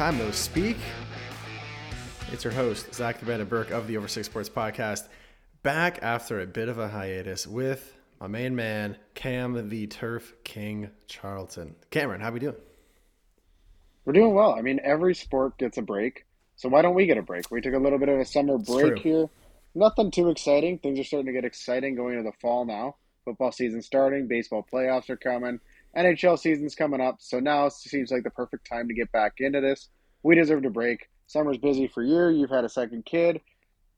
Time no speak. It's your host, Zach the Bandit Burke of the Over Six Sports Podcast, back after a bit of a hiatus with my main man, Cam the Turf King Charlton. Cameron, how are we doing? We're doing well. I mean, every sport gets a break, so why don't we get a break? We took a little bit of a summer break here. Nothing too exciting. Things are starting to get exciting going into the fall now. Football season starting, baseball playoffs are coming, NHL season's coming up. So now seems like the perfect time to get back into this. We deserve a break summer's busy for you. You've had a second kid.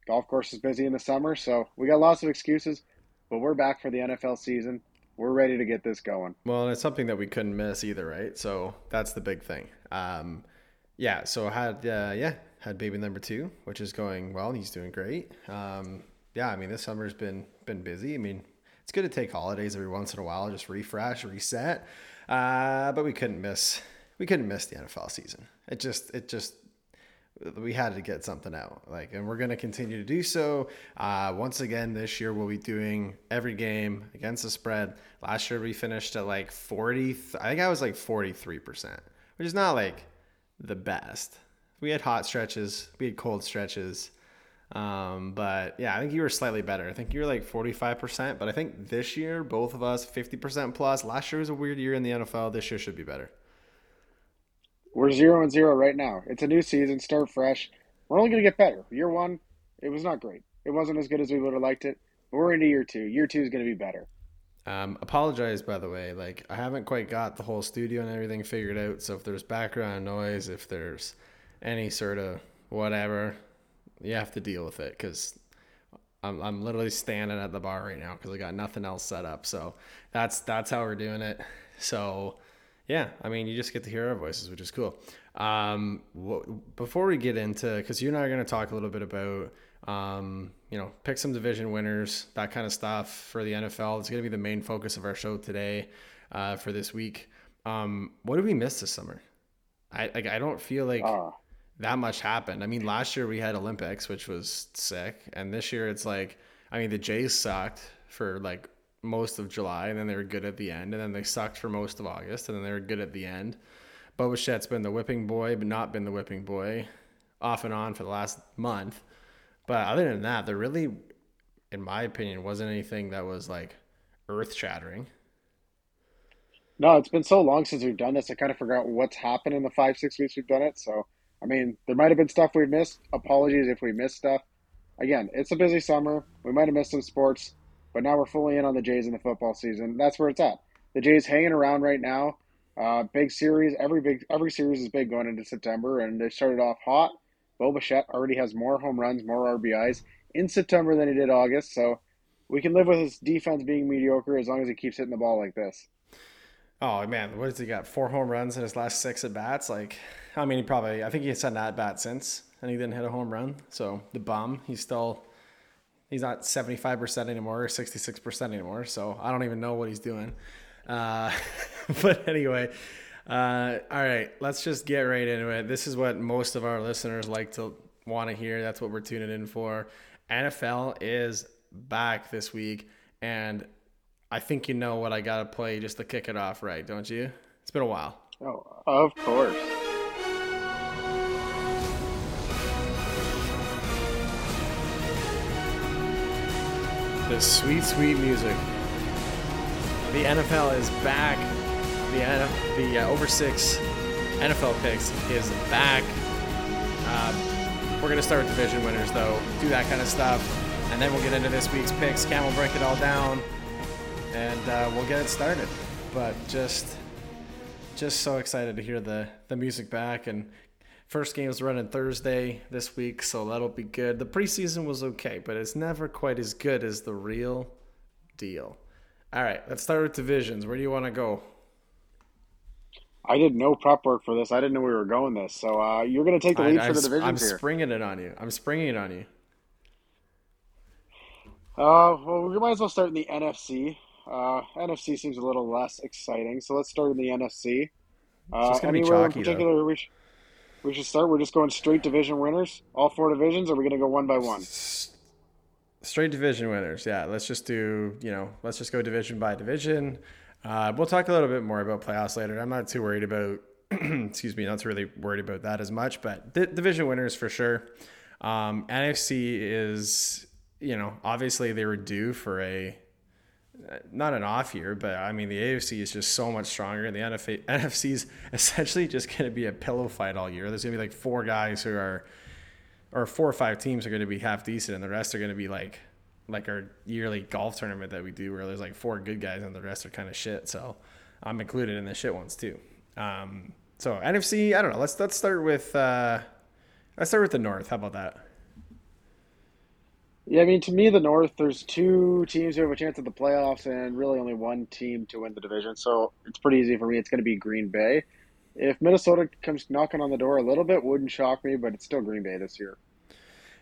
Golf course is busy in the summer, so we got lots of excuses. But we're back for the NFL season. We're ready to get this going. Well, and it's something that we couldn't miss either, right? So that's the big thing. Um, yeah. So had uh, yeah had baby number two, which is going well. He's doing great. Um, yeah. I mean, this summer's been been busy. I mean, it's good to take holidays every once in a while, just refresh, reset. Uh, but we couldn't miss we couldn't miss the NFL season. It just it just we had to get something out like and we're going to continue to do so uh, once again this year we'll be doing every game against the spread last year we finished at like 40 i think i was like 43% which is not like the best we had hot stretches we had cold stretches um, but yeah i think you were slightly better i think you were like 45% but i think this year both of us 50% plus last year was a weird year in the nfl this year should be better we're zero and zero right now. It's a new season. Start fresh. We're only going to get better. Year one, it was not great. It wasn't as good as we would have liked it. But we're into year two. Year two is going to be better. Um, apologize by the way. Like I haven't quite got the whole studio and everything figured out. So if there's background noise, if there's any sort of whatever, you have to deal with it because I'm I'm literally standing at the bar right now because I got nothing else set up. So that's that's how we're doing it. So yeah, I mean, you just get to hear our voices, which is cool. Um, before we get into, because you and I are going to talk a little bit about, um, you know, pick some division winners, that kind of stuff for the NFL. It's going to be the main focus of our show today uh, for this week. Um, what did we miss this summer? I like. I don't feel like uh. That much happened. I mean, last year we had Olympics, which was sick, and this year it's like, I mean, the Jays sucked for like most of July, and then they were good at the end, and then they sucked for most of August, and then they were good at the end. Bo Bichette's been the whipping boy, but not been the whipping boy, off and on for the last month. But other than that, there really, in my opinion, wasn't anything that was like earth shattering. No, it's been so long since we've done this. I kind of forgot what's happened in the five, six weeks we've done it. So, I mean, there might have been stuff we missed. Apologies if we missed stuff. Again, it's a busy summer. We might have missed some sports. But now we're fully in on the Jays in the football season. That's where it's at. The Jays hanging around right now. Uh, big series. Every big every series is big going into September, and they started off hot. Bo Bichette already has more home runs, more RBIs in September than he did August. So we can live with his defense being mediocre as long as he keeps hitting the ball like this. Oh man, what has he got? Four home runs in his last six at bats. Like, I mean, he probably I think he's had an at bat since, and he didn't hit a home run. So the bum, he's still He's not 75% anymore or 66% anymore. So I don't even know what he's doing. Uh, but anyway, uh, all right, let's just get right into it. This is what most of our listeners like to want to hear. That's what we're tuning in for. NFL is back this week. And I think you know what I got to play just to kick it off, right? Don't you? It's been a while. Oh, of course. this sweet, sweet music. The NFL is back. The the uh, over six NFL picks is back. Um, we're gonna start with division winners, though. Do that kind of stuff, and then we'll get into this week's picks. Cam will break it all down, and uh, we'll get it started. But just, just so excited to hear the the music back and First game is running Thursday this week, so that'll be good. The preseason was okay, but it's never quite as good as the real deal. All right, let's start with divisions. Where do you want to go? I did no prep work for this. I didn't know we were going this. So uh, you're going to take the lead I, for the division I'm here. springing it on you. I'm springing it on you. Uh, well, we might as well start in the NFC. Uh, NFC seems a little less exciting, so let's start in the NFC. Uh, be chalky, in particular though. we should, we should start. We're just going straight division winners, all four divisions. Or are we going to go one by one? Straight division winners. Yeah, let's just do. You know, let's just go division by division. Uh, we'll talk a little bit more about playoffs later. I'm not too worried about excuse me, not really worried about that as much, but the division winners for sure. Um, NFC is, you know, obviously they were due for a not an off year, but I mean the AFC is just so much stronger, and the NFC is essentially just going to be a pillow fight all year. There's going to be like four guys who are, or four or five teams are going to be half decent, and the rest are going to be like, like our yearly golf tournament that we do, where there's like four good guys and the rest are kind of shit. So I'm included in the shit ones too. Um, so NFC, I don't know. Let's let's start with uh, let's start with the North. How about that? Yeah, I mean, to me, the North, there's two teams who have a chance at the playoffs and really only one team to win the division. So it's pretty easy for me. It's going to be Green Bay. If Minnesota comes knocking on the door a little bit, wouldn't shock me, but it's still Green Bay this year.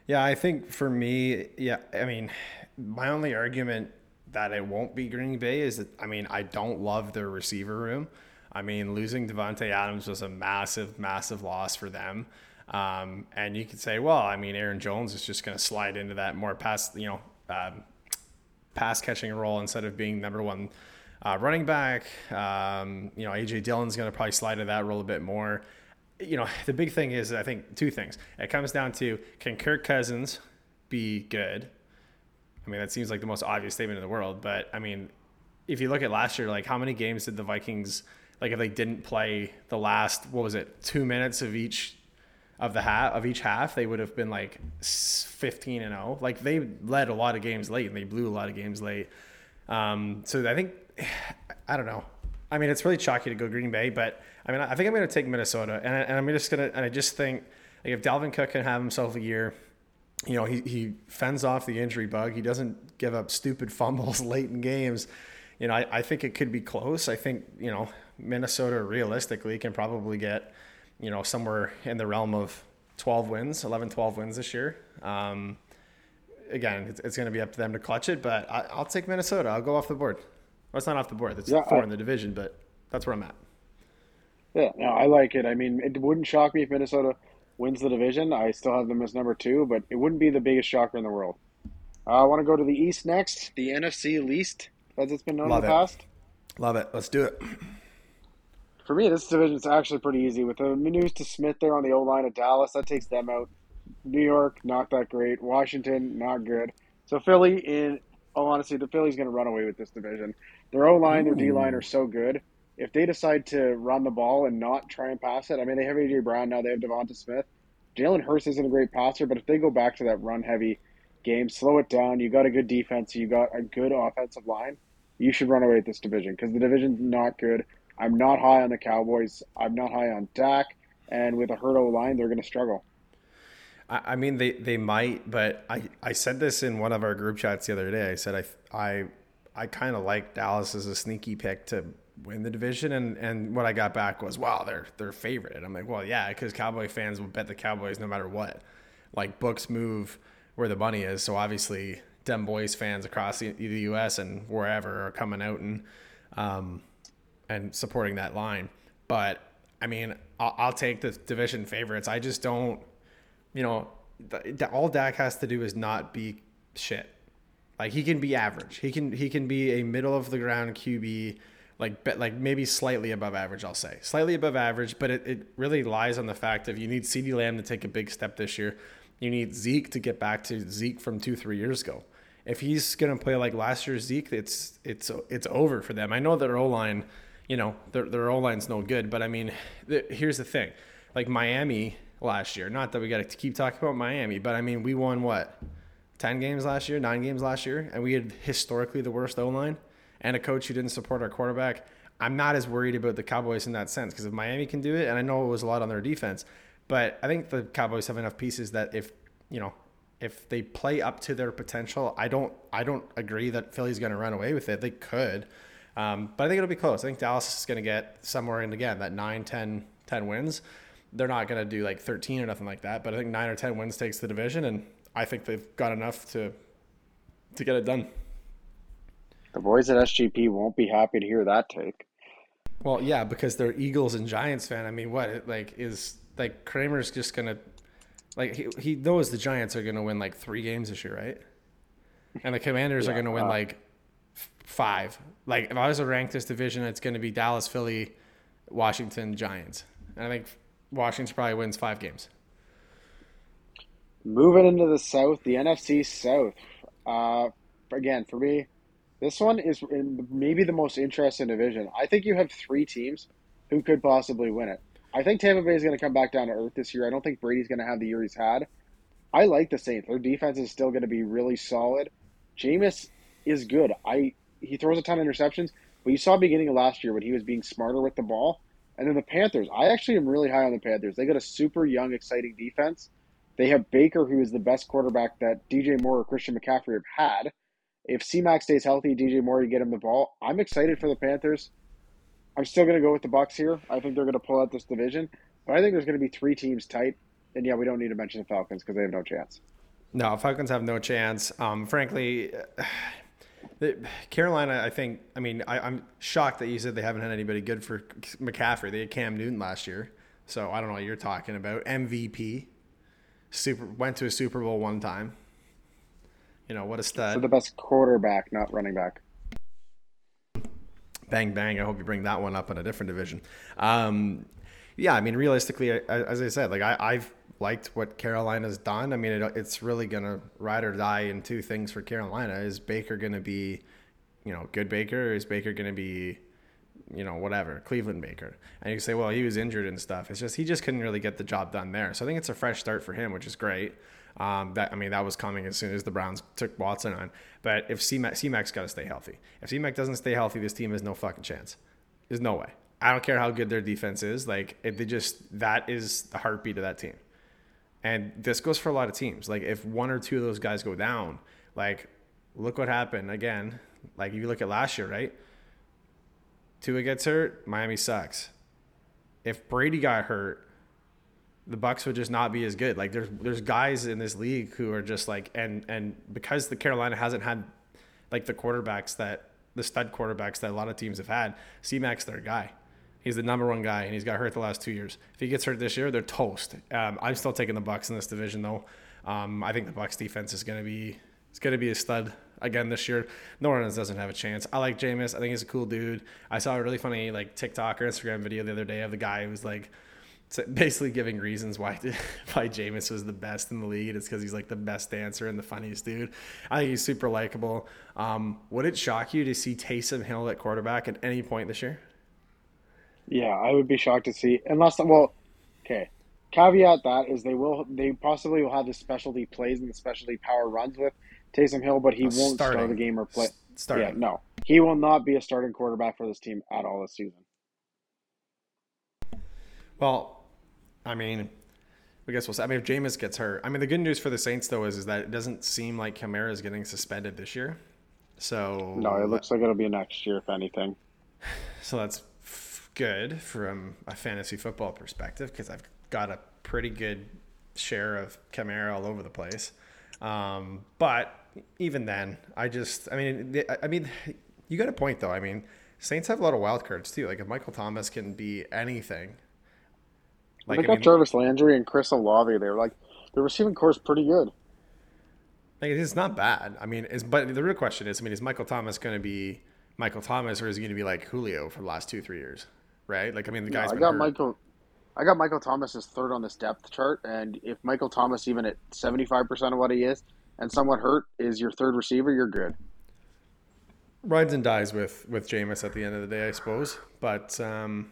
Yeah, I think for me, yeah, I mean, my only argument that it won't be Green Bay is that, I mean, I don't love their receiver room. I mean, losing Davante Adams was a massive, massive loss for them. Um, and you could say, well, I mean, Aaron Jones is just going to slide into that more pass, you know, um, pass catching role instead of being number one uh, running back. Um, you know, AJ Dillon's going to probably slide into that role a bit more. You know, the big thing is, I think, two things. It comes down to can Kirk Cousins be good? I mean, that seems like the most obvious statement in the world, but I mean, if you look at last year, like how many games did the Vikings, like if they didn't play the last, what was it, two minutes of each of the half of each half, they would have been like 15 and 0. Like they led a lot of games late and they blew a lot of games late. Um, so I think I don't know. I mean, it's really chalky to go Green Bay, but I mean, I think I'm going to take Minnesota, and, I, and I'm just going to, and I just think like if Dalvin Cook can have himself a year, you know, he he fends off the injury bug. He doesn't give up stupid fumbles late in games. You know, I, I think it could be close. I think you know Minnesota realistically can probably get you know, somewhere in the realm of 12 wins, 11, 12 wins this year. Um, again, it's, it's going to be up to them to clutch it, but I, will take Minnesota. I'll go off the board. Well, it's not off the board. It's yeah, four I, in the division, but that's where I'm at. Yeah, no, I like it. I mean, it wouldn't shock me if Minnesota wins the division. I still have them as number two, but it wouldn't be the biggest shocker in the world. Uh, I want to go to the East next, the NFC least, as it's been known Love in the it. past. Love it. Let's do it for me, this division is actually pretty easy. With the Manus to Smith there on the O line of Dallas, that takes them out. New York, not that great. Washington, not good. So Philly, in oh, all honesty, the Philly's going to run away with this division. Their O line, their D line are so good. If they decide to run the ball and not try and pass it, I mean, they have AJ Brown now. They have Devonta Smith. Jalen Hurts isn't a great passer, but if they go back to that run heavy game, slow it down. You got a good defense. You got a good offensive line. You should run away with this division because the division's not good. I'm not high on the Cowboys. I'm not high on Dak. And with a hurt O line, they're going to struggle. I mean, they, they might, but I, I said this in one of our group chats the other day. I said I I I kind of like Dallas as a sneaky pick to win the division, and, and what I got back was, wow, they're they're favorite. And I'm like, well, yeah, because Cowboy fans will bet the Cowboys no matter what. Like books move where the money is, so obviously, them boys fans across the, the U.S. and wherever are coming out and um, and supporting that line. But I mean, I'll, I'll take the division favorites. I just don't, you know, the, all Dak has to do is not be shit. Like he can be average. He can he can be a middle of the ground QB, like like maybe slightly above average. I'll say slightly above average, but it, it really lies on the fact of you need CeeDee Lamb to take a big step this year. You need Zeke to get back to Zeke from two three years ago. If he's gonna play like last year's Zeke, it's it's it's over for them. I know their O line you know, their, their O line's no good. But I mean, the, here's the thing like Miami last year, not that we got to keep talking about Miami, but I mean, we won what? 10 games last year, nine games last year, and we had historically the worst O line and a coach who didn't support our quarterback. I'm not as worried about the Cowboys in that sense because if Miami can do it, and I know it was a lot on their defense, but I think the Cowboys have enough pieces that if, you know, if they play up to their potential, I don't I don't agree that Philly's going to run away with it. They could, um, but I think it'll be close. I think Dallas is going to get somewhere in again that 9, 10, 10 wins. They're not going to do like 13 or nothing like that, but I think 9 or 10 wins takes the division, and I think they've got enough to to get it done. The boys at SGP won't be happy to hear that take. Well, yeah, because they're Eagles and Giants fan. I mean, what like is like Kramer's just gonna like he, he knows the Giants are gonna win like three games this year, right? And the Commanders yeah, are gonna win uh, like five. Like if I was to rank this division, it's going to be Dallas, Philly, Washington, Giants. And I think Washington probably wins five games. Moving into the South, the NFC South. Uh, again, for me, this one is maybe the most interesting division. I think you have three teams who could possibly win it. I think Tampa Bay is going to come back down to earth this year. I don't think Brady's going to have the year he's had. I like the Saints. Their defense is still going to be really solid. Jameis is good. I he throws a ton of interceptions, but you saw beginning of last year when he was being smarter with the ball. And then the Panthers. I actually am really high on the Panthers. They got a super young, exciting defense. They have Baker, who is the best quarterback that DJ Moore or Christian McCaffrey have had. If C-Mac stays healthy, DJ Moore, you get him the ball. I'm excited for the Panthers. I'm still going to go with the Bucs here. I think they're going to pull out this division, but I think there's going to be three teams tight. And yeah, we don't need to mention the Falcons because they have no chance. No, Falcons have no chance. Um, frankly, Carolina, I think. I mean, I, am shocked that you said they haven't had anybody good for McCaffrey. They had Cam Newton last year, so I don't know what you're talking about. MVP, super went to a Super Bowl one time. You know what a stud. So the best quarterback, not running back. Bang bang! I hope you bring that one up in a different division. Um, yeah, I mean, realistically, as I said, like I, I've liked what Carolina's done. I mean, it, it's really going to ride or die in two things for Carolina. Is Baker going to be, you know, good Baker, or is Baker going to be, you know, whatever, Cleveland Baker? And you say, well, he was injured and stuff. It's just he just couldn't really get the job done there. So I think it's a fresh start for him, which is great. Um, that I mean, that was coming as soon as the Browns took Watson on. But if C-Mac, C-Mac's got to stay healthy. If C-Mac doesn't stay healthy, this team has no fucking chance. There's no way. I don't care how good their defense is. Like it, they just that is the heartbeat of that team. And this goes for a lot of teams. Like if one or two of those guys go down, like look what happened again. Like if you look at last year, right? Tua gets hurt, Miami sucks. If Brady got hurt, the Bucs would just not be as good. Like there's there's guys in this league who are just like and and because the Carolina hasn't had like the quarterbacks that the stud quarterbacks that a lot of teams have had, C Mac's their guy. He's the number one guy, and he's got hurt the last two years. If he gets hurt this year, they're toast. Um, I'm still taking the Bucs in this division, though. Um, I think the Bucs defense is going to be it's going to be a stud again this year. New Orleans doesn't have a chance. I like Jameis. I think he's a cool dude. I saw a really funny like TikTok or Instagram video the other day of the guy who was like basically giving reasons why why Jameis was the best in the league. It's because he's like the best dancer and the funniest dude. I think he's super likable. Um, would it shock you to see Taysom Hill at quarterback at any point this year? Yeah, I would be shocked to see unless well, okay. Caveat that is they will they possibly will have the specialty plays and the specialty power runs with Taysom Hill, but he uh, won't starting. start the game or play. Starting. Yeah, no, he will not be a starting quarterback for this team at all this season. Well, I mean, I guess we'll see. I mean, if Jameis gets hurt, I mean, the good news for the Saints though is, is that it doesn't seem like Kamara is getting suspended this year. So no, it looks like it'll be next year if anything. So that's good from a fantasy football perspective because I've got a pretty good share of Kamara all over the place. Um, but even then, I just, I mean, I mean, you got a point though. I mean, Saints have a lot of wild cards too. Like if Michael Thomas can be anything, like they got I mean, Jarvis Landry and Chris Olave. They were like the receiving core is pretty good. Like it's not bad. I mean, is but the real question is, I mean, is Michael Thomas going to be Michael Thomas or is he going to be like Julio for the last two three years? Right? Like I mean, the guy's. I got hurt. Michael. I got Michael Thomas as third on this depth chart, and if Michael Thomas, even at seventy five percent of what he is, and someone hurt is your third receiver, you're good. Rides and dies with with Jameis at the end of the day, I suppose. But um,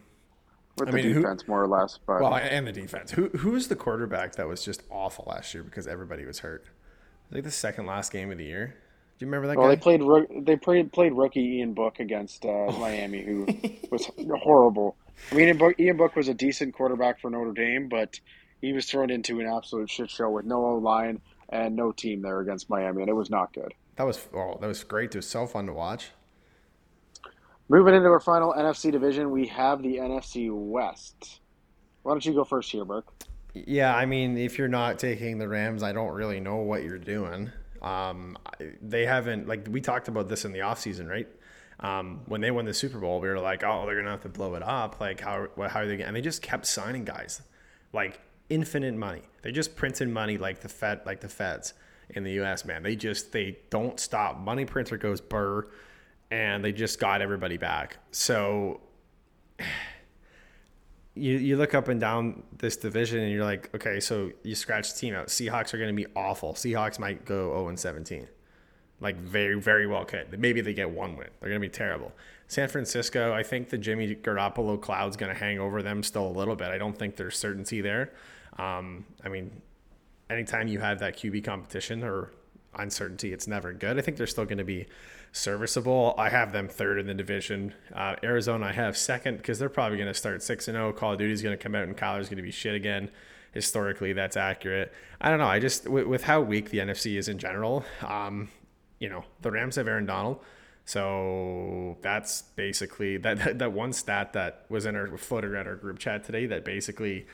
with I the mean, defense, who, more or less. But well, and the defense. Who who's the quarterback that was just awful last year because everybody was hurt? Like the second last game of the year. Do you remember that? Well, guy? they played they played played rookie Ian Book against uh, oh. Miami, who was horrible. I mean, Ian Book, Ian Book was a decent quarterback for Notre Dame, but he was thrown into an absolute shit show with no line and no team there against Miami, and it was not good. That was oh, that was great. It was so fun to watch. Moving into our final NFC division, we have the NFC West. Why don't you go first here, Burke? Yeah, I mean, if you're not taking the Rams, I don't really know what you're doing. Um, they haven't like we talked about this in the offseason, right? Um, when they won the Super Bowl, we were like, oh, they're gonna have to blow it up. Like how how are they? Gonna? And they just kept signing guys, like infinite money. They just printed money like the Fed, like the Feds in the U.S. Man, they just they don't stop. Money printer goes burr, and they just got everybody back. So you, you look up and down this division and you're like, okay, so you scratch the team out. Seahawks are going to be awful. Seahawks might go 0 and 17. Like very, very well could. Maybe they get one win. They're going to be terrible. San Francisco, I think the Jimmy Garoppolo cloud's going to hang over them still a little bit. I don't think there's certainty there. Um, I mean, anytime you have that QB competition or uncertainty, it's never good. I think they're still going to be serviceable. I have them third in the division. Uh, Arizona, I have second because they're probably going to start six and zero. Oh. Call of Duty is going to come out and Kyler's going to be shit again. Historically, that's accurate. I don't know. I just with, with how weak the NFC is in general. Um, you know, the Rams have Aaron Donald. So that's basically that, that, that one stat that was in our floated around our group chat today that basically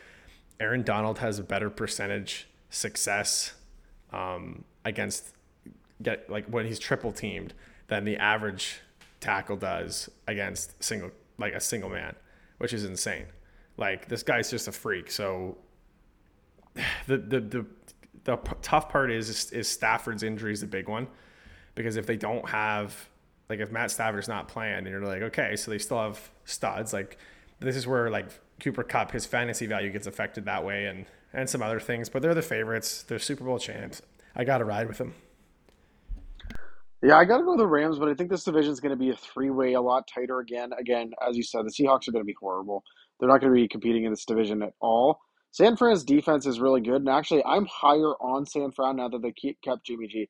Aaron Donald has a better percentage success um, against get like when he's triple teamed than the average tackle does against single like a single man, which is insane. Like this guy's just a freak. So the the the, the tough part is is Stafford's injury is the big one because if they don't have like if Matt Stafford's not playing and you're like okay so they still have studs like this is where like Cooper Kupp his fantasy value gets affected that way and and some other things but they're the favorites they're Super Bowl champs I got to ride with them. Yeah, I got to go the Rams, but I think this division is going to be a three way, a lot tighter again. Again, as you said, the Seahawks are going to be horrible. They're not going to be competing in this division at all. San Fran's defense is really good, and actually, I'm higher on San Fran now that they keep, kept Jimmy G.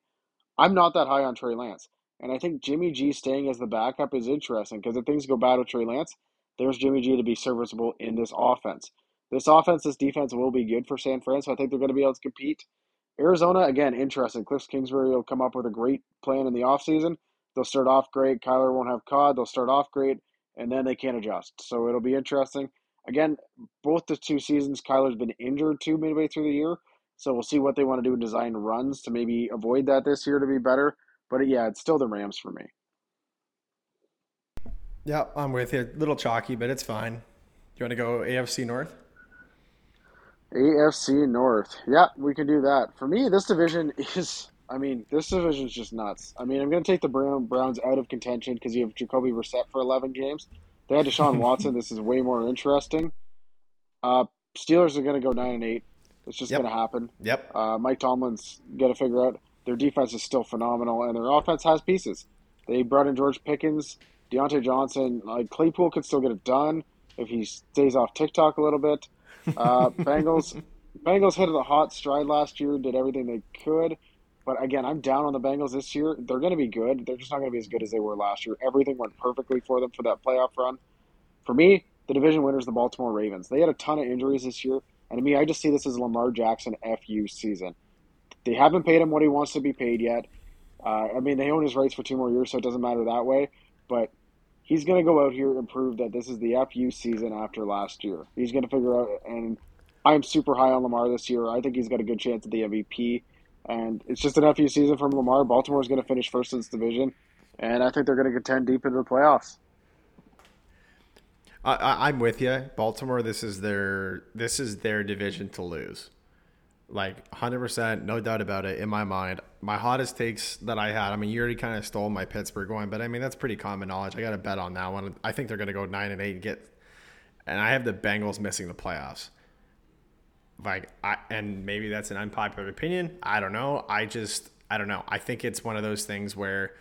I'm not that high on Trey Lance, and I think Jimmy G staying as the backup is interesting because if things go bad with Trey Lance, there's Jimmy G to be serviceable in this offense. This offense, this defense will be good for San Fran, so I think they're going to be able to compete. Arizona, again, interesting. Cliff Kingsbury will come up with a great plan in the offseason. They'll start off great. Kyler won't have COD. They'll start off great, and then they can't adjust. So it'll be interesting. Again, both the two seasons, Kyler's been injured too midway through the year. So we'll see what they want to do and design runs to maybe avoid that this year to be better. But yeah, it's still the Rams for me. Yeah, I'm with you. A little chalky, but it's fine. You want to go AFC North? AFC North. Yeah, we can do that. For me, this division is. I mean, this division is just nuts. I mean, I'm going to take the Brown, Browns out of contention because you have Jacoby Brissett for 11 games. They had Deshaun Watson. this is way more interesting. Uh, Steelers are going to go nine and eight. It's just yep. going to happen. Yep. Uh, Mike Tomlin's got to figure out their defense is still phenomenal, and their offense has pieces. They brought in George Pickens, Diontae Johnson. Like Claypool could still get it done if he stays off TikTok a little bit. Uh, Bengals, Bengals hit a hot stride last year, did everything they could. But again, I'm down on the Bengals this year. They're going to be good. They're just not going to be as good as they were last year. Everything went perfectly for them for that playoff run. For me, the division winners, the Baltimore Ravens. They had a ton of injuries this year, and to me, I just see this as Lamar Jackson FU season. They haven't paid him what he wants to be paid yet. Uh, I mean, they own his rights for two more years, so it doesn't matter that way. But he's going to go out here and prove that this is the FU season after last year. He's going to figure out, and I'm super high on Lamar this year. I think he's got a good chance at the MVP. And it's just an FU season from Lamar. Baltimore's going to finish first in this division, and I think they're going to contend deep into the playoffs. I, I'm with you, Baltimore. This is their this is their division to lose like 100% no doubt about it in my mind. My hottest takes that i had i mean you already kind of stole my pittsburgh one but i mean that's pretty common knowledge. I got to bet on that one. I think they're going to go 9 and 8 and get and i have the bengals missing the playoffs. Like i and maybe that's an unpopular opinion. I don't know. I just i don't know. I think it's one of those things where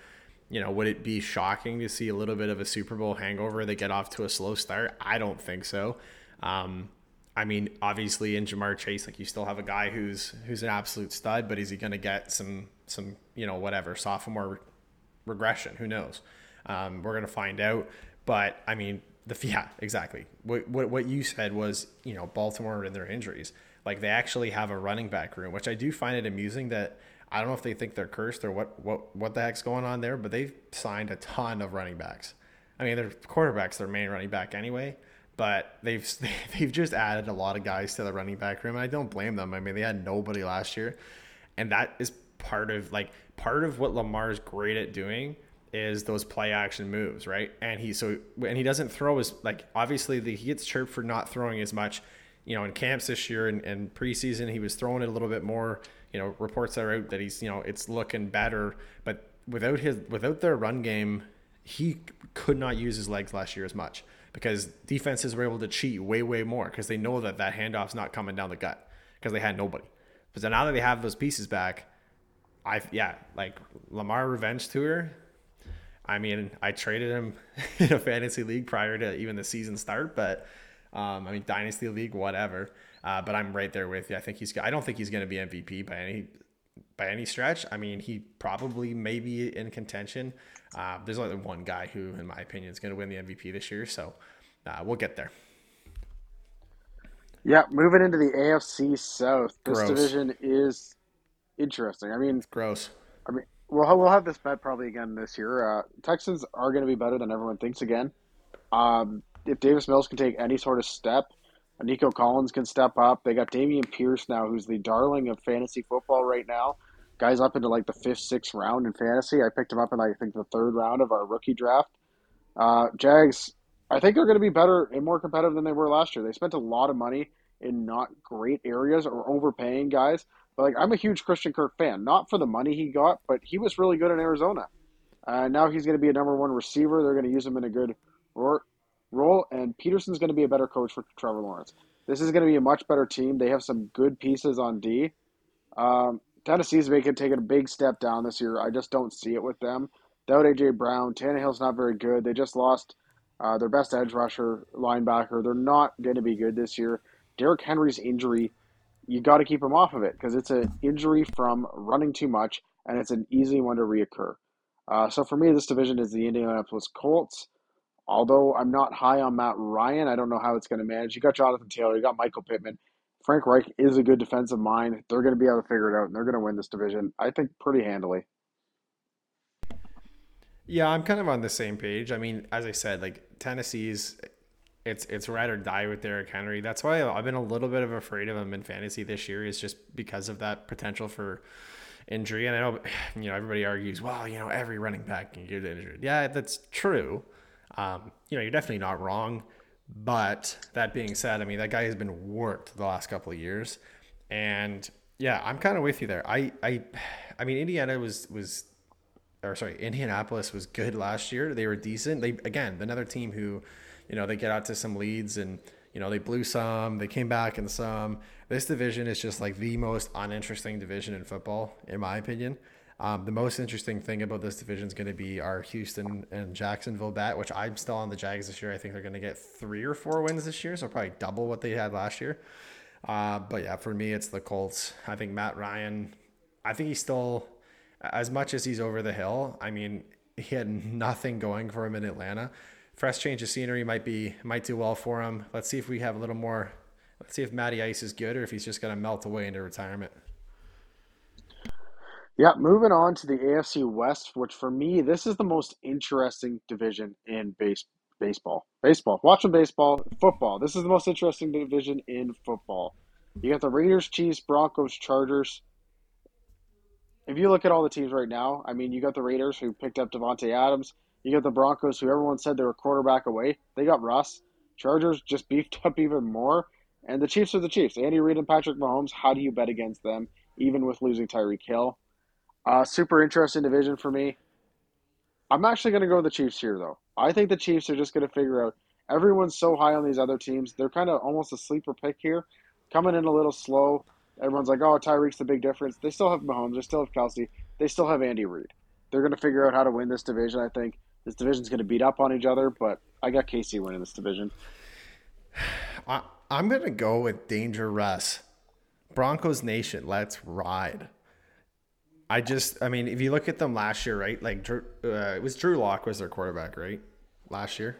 you know would it be shocking to see a little bit of a super bowl hangover they get off to a slow start? I don't think so. Um, I mean, obviously in Ja'Marr Chase, like you still have a guy who's who's an absolute stud, but is he going to get some some you know whatever sophomore re- regression? Who knows? Um, we're going to find out. But I mean, the yeah, exactly. What, what what you said was you know Baltimore and their injuries. Like they actually have a running back room, which I do find it amusing that I don't know if they think they're cursed or what what what the heck's going on there, but they've signed a ton of running backs. I mean, their quarterback's their main running back anyway but they've they've just added a lot of guys to the running back room. And I don't blame them. I mean, they had nobody last year, and that is part of like part of what Lamar's great at doing is those play action moves, right? And he so and he doesn't throw as like obviously the, he gets chirped for not throwing as much. You know, in camps this year and, and preseason, he was throwing it a little bit more. You know, reports are out that he's you know it's looking better, but without his without their run game, he could not use his legs last year as much because defenses were able to cheat way, way more because they know that that handoff's not coming down the gut because they had nobody. But so now that they have those pieces back, I yeah, like Lamar revenge tour. I mean, I traded him in a fantasy league prior to even the season start, but um, I mean, dynasty league, whatever. Uh, but I'm right there with you. I think he's. I don't think he's going to be MVP by any by any stretch. I mean, he probably may be in contention. Uh, there's only one guy who, in my opinion, is going to win the MVP this year. So uh, we'll get there. Yeah, moving into the AFC South, this gross. division is interesting. I mean, it's gross. I mean, we'll we'll have this bet probably again this year. Uh, Texans are going to be better than everyone thinks again. Um, if Davis Mills can take any sort of step, Nico Collins can step up. They got Dameon Pierce now, who's the darling of fantasy football right now. Guys up into like the fifth, sixth round in fantasy. I picked him up in I think the third round of our rookie draft. Uh, Jags, I think they're going to be better and more competitive than they were last year. They spent a lot of money in not great areas or overpaying guys. But like, I'm a huge Christian Kirk fan, not for the money he got, but he was really good in Arizona. Uh, now he's going to be a number one receiver. They're going to use him in a good role, and Pederson's going to be a better coach for Trevor Lawrence. This is going to be a much better team. They have some good pieces on D. Um, Tennessee's making taking a big step down this year. I just don't see it with them. Without AJ Brown, Tannehill's not very good. They just lost uh, their best edge rusher, linebacker. They're not going to be good this year. Derrick Henry's injury, you got to keep him off of it because it's an injury from running too much, and it's an easy one to reoccur. Uh, so for me, this division is the Indianapolis Colts. Although I'm not high on Matt Ryan, I don't know how it's going to manage. You got Jonathan Taylor, you got Michael Pittman. Frank Reich is a good defensive mind. They're going to be able to figure it out, and they're going to win this division, I think, pretty handily. Yeah, I'm kind of on the same page. I mean, as I said, like Tennessee's, it's it's ride or die with Derrick Henry. That's why I've been a little bit of afraid of him in fantasy this year, is just because of that potential for injury. And I know, you know, everybody argues, well, you know, every running back can get injured. Yeah, that's true. Um, you know, you're definitely not wrong. But that being said, I mean, that guy has been worked the last couple of years. And yeah, I'm kind of with you there. I, I, I mean, Indiana was, was, or sorry, Indianapolis was good last year. They were decent. They, again, another team who, you know, they get out to some leads and, you know, they blew some, they came back in some. This division is just like the most uninteresting division in football, in my opinion. Um, the most interesting thing about this division is going to be our Houston and Jacksonville bet, which I'm still on the Jags this year. I think they're going to get three or four wins this year, so probably double what they had last year. Uh, but yeah, for me, it's the Colts. I think Matt Ryan, I think he's still, as much as he's over the hill, I mean, he had nothing going for him in Atlanta. Fresh change of scenery might be might do well for him. Let's see if we have a little more. Let's see if Matty Ice is good or if he's just going to melt away into retirement. Yeah, moving on to the AFC West, which for me, this is the most interesting division in base baseball. Baseball. Watching baseball, football. This is the most interesting division in football. You got the Raiders, Chiefs, Broncos, Chargers. If you look at all the teams right now, I mean, you got the Raiders who picked up Davante Adams. You got the Broncos who everyone said they were quarterback away. They got Russ. Chargers just beefed up even more. And the Chiefs are the Chiefs. Andy Reid and Patrick Mahomes, how do you bet against them, even with losing Tyreek Hill? Uh, super interesting division for me. I'm actually going to go with the Chiefs here, though. I think the Chiefs are just going to figure out. Everyone's so high on these other teams. They're kind of almost a sleeper pick here, coming in a little slow. Everyone's like, "Oh, Tyreek's the big difference." They still have Mahomes. They still have Kelce. They still have Andy Reid. They're going to figure out how to win this division. I think this division's going to beat up on each other, but I got KC winning this division. I, I'm going to go with Danger Russ. Broncos Nation, let's ride. I just, I mean, if you look at them last year, right? Like, Drew, uh, it was Drew Lock was their quarterback, right? Last year.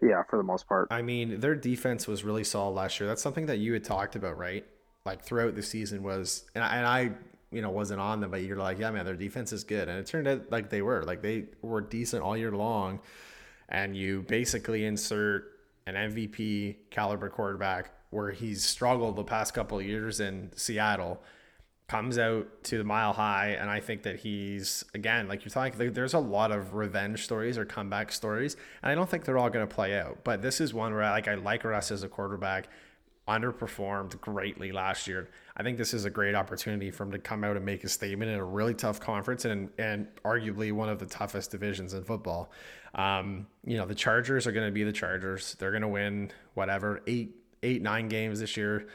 Yeah, for the most part. I mean, their defense was really solid last year. That's something that you had talked about, right? Like throughout the season was, and I, and I you know, wasn't on them, but you're like, yeah, man, their defense is good, and it turned out like they were, like they were decent all year long, and you basically insert an MVP caliber quarterback where he's struggled the past couple of years in Seattle comes out to the mile high and i think that he's again like you're talking there's a lot of revenge stories or comeback stories and i don't think they're all going to play out but this is one where I, like i like russ as a quarterback underperformed greatly last year. I think this is a great opportunity for him to come out and make a statement in a really tough conference and and arguably one of the toughest divisions in football. Um, you know, the Chargers are going to be the Chargers. They're going to win whatever eight eight nine games this year.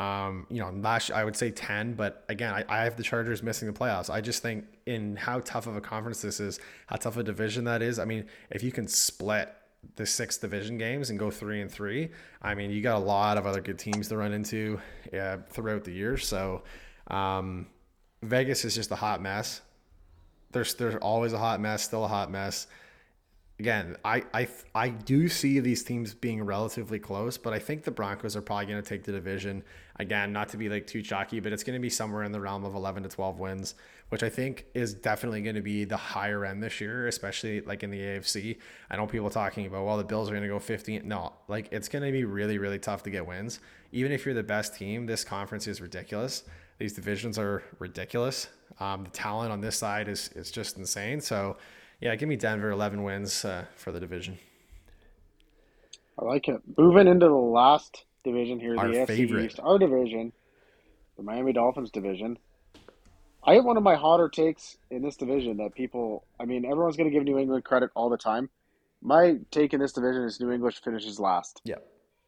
Um, you know, last I would say ten, but again, I, I have the Chargers missing the playoffs. I just think in how tough of a conference this is, how tough a division that is. I mean, if you can split the six division games and go three and three, I mean, you got a lot of other good teams to run into yeah, throughout the year. So um, Vegas is just a hot mess. There's there's always a hot mess, still a hot mess. Again, I I I do see these teams being relatively close, but I think the Broncos are probably going to take the division. Again, not to be like too chalky, but it's going to be somewhere in the realm of 11 to 12 wins which I think is definitely going to be the higher end this year, especially like in the AFC. I know people talking about, well, the Bills are going to go 15. No, like it's going to be really, really tough to get wins. Even if you're the best team, this conference is ridiculous. These divisions are ridiculous. Um, the talent on this side is, is just insane. So, yeah, give me Denver 11 wins uh, for the division. I like it. Moving into the last division here, our the AFC East, our division, the Miami Dolphins division. I have one of my hotter takes in this division that people, I mean, everyone's going to give New England credit all the time. My take in this division is New England finishes last. Yeah.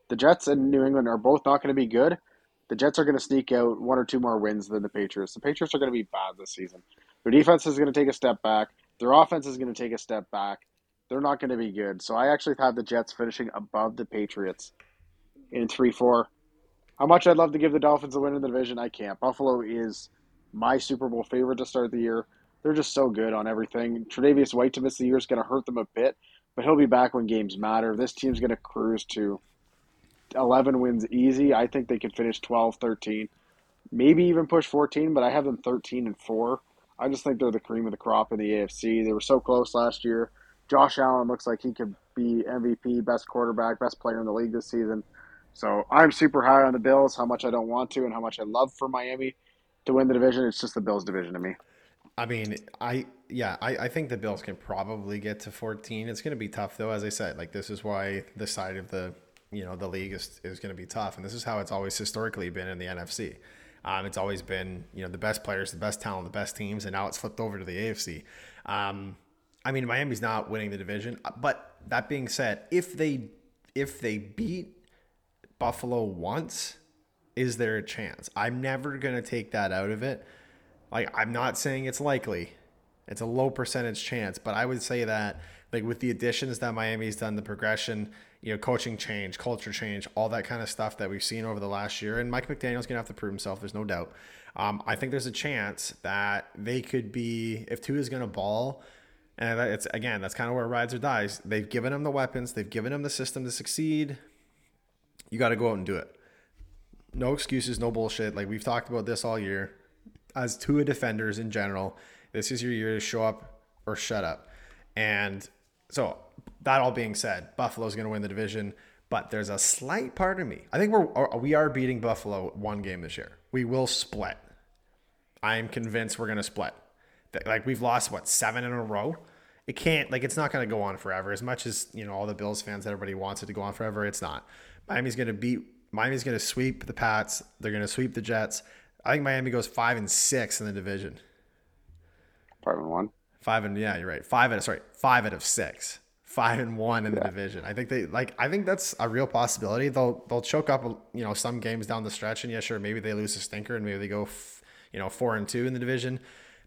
The Jets and New England are both not going to be good. The Jets are going to sneak out one or two more wins than the Patriots. The Patriots are going to be bad this season. Their defense is going to take a step back. Their offense is going to take a step back. They're not going to be good. So I actually have the Jets finishing above the Patriots in 3 4. How much I'd love to give the Dolphins a win in the division, I can't. Buffalo is my Super Bowl favorite to start the year. They're just so good on everything. Tre'Davious White to miss the year is going to hurt them a bit, but he'll be back when games matter. This team's going to cruise to 11 wins easy. I think they could finish 12, 13, maybe even push 14, but I have them 13 and 4. I just think they're the cream of the crop in the AFC. They were so close last year. Josh Allen looks like he could be MVP, best quarterback, best player in the league this season. So I'm super high on the Bills, how much I don't want to and how much I love for Miami to win the division. It's just the Bills division to me. I mean, I yeah, I, I think the Bills can probably get to 14. It's going to be tough though, as I said. Like this is why the side of the you know the league is is going to be tough, and this is how it's always historically been in the NFC. Um, it's always been you know the best players, the best talent, the best teams, and now it's flipped over to the AFC. Um, I mean, Miami's not winning the division, but that being said, if they if they beat Buffalo once, is there a chance? I'm never going to take that out of it. Like, I'm not saying it's likely, it's a low percentage chance, but I would say that, like, with the additions that Miami's done, the progression, you know, coaching change, culture change, all that kind of stuff that we've seen over the last year, and Mike McDaniel's to have to prove himself, there's no doubt. Um, I think there's a chance that they could be, if Tua is to ball, and it's again, that's kind of where rides or dies. They've given him the weapons, they've given him the system to succeed. You got to go out and do it no excuses, no bullshit. Like we've talked about this all year. As Tua defenders in general, this is your year to show up or shut up. And so that all being said, Buffalo's going to win the division, but there's a slight part of me. I think we're we are beating Buffalo one game this year. We will split. I am convinced we're going to split. Like we've lost what seven in a row. It can't like it's not going to go on forever. As much as you know all the Bills fans, everybody wants it to go on forever. It's not. Miami's going to beat Miami's going to sweep the Pats. They're going to sweep the Jets. I think Miami goes five and six in the division. Five and one. Five and yeah, you're right. Five out of sorry, five out of six. Five and one in yeah. the division. I think they like. I think that's a real possibility. They'll they'll choke up, you know, some games down the stretch, and yeah, sure, maybe they lose a stinker, and maybe they go, f- you know, four and two in the division.